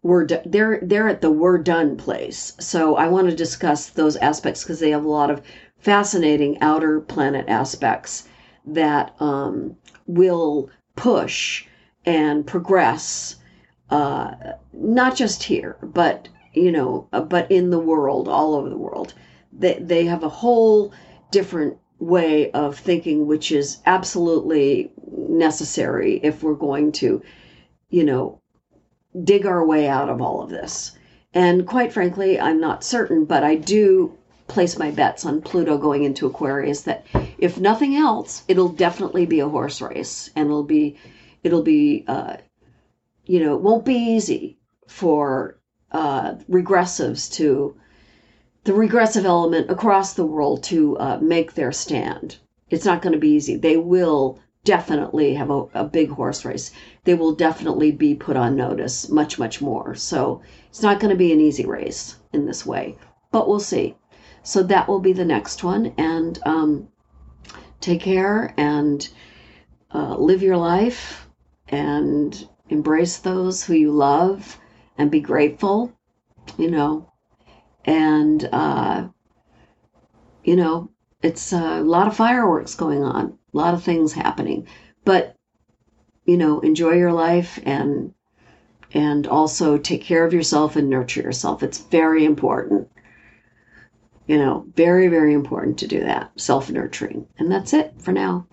we're they're they're at the we're done place. So I want to discuss those aspects because they have a lot of fascinating outer planet aspects that um, will push and progress, uh, not just here, but you know, uh, but in the world, all over the world. They they have a whole different way of thinking, which is absolutely necessary if we're going to, you know, dig our way out of all of this. And quite frankly, I'm not certain, but I do place my bets on Pluto going into Aquarius that if nothing else, it'll definitely be a horse race and it'll be, it'll be, uh, you know, it won't be easy for uh, regressives to, the regressive element across the world to uh, make their stand. It's not going to be easy. They will definitely have a, a big horse race. They will definitely be put on notice much, much more. So it's not going to be an easy race in this way, but we'll see. So that will be the next one. And um, take care and uh, live your life and embrace those who you love and be grateful, you know. And, uh, you know, it's a lot of fireworks going on, a lot of things happening. But, you know, enjoy your life and and also take care of yourself and nurture yourself. It's very important. You know, very, very important to do that. Self nurturing. And that's it for now.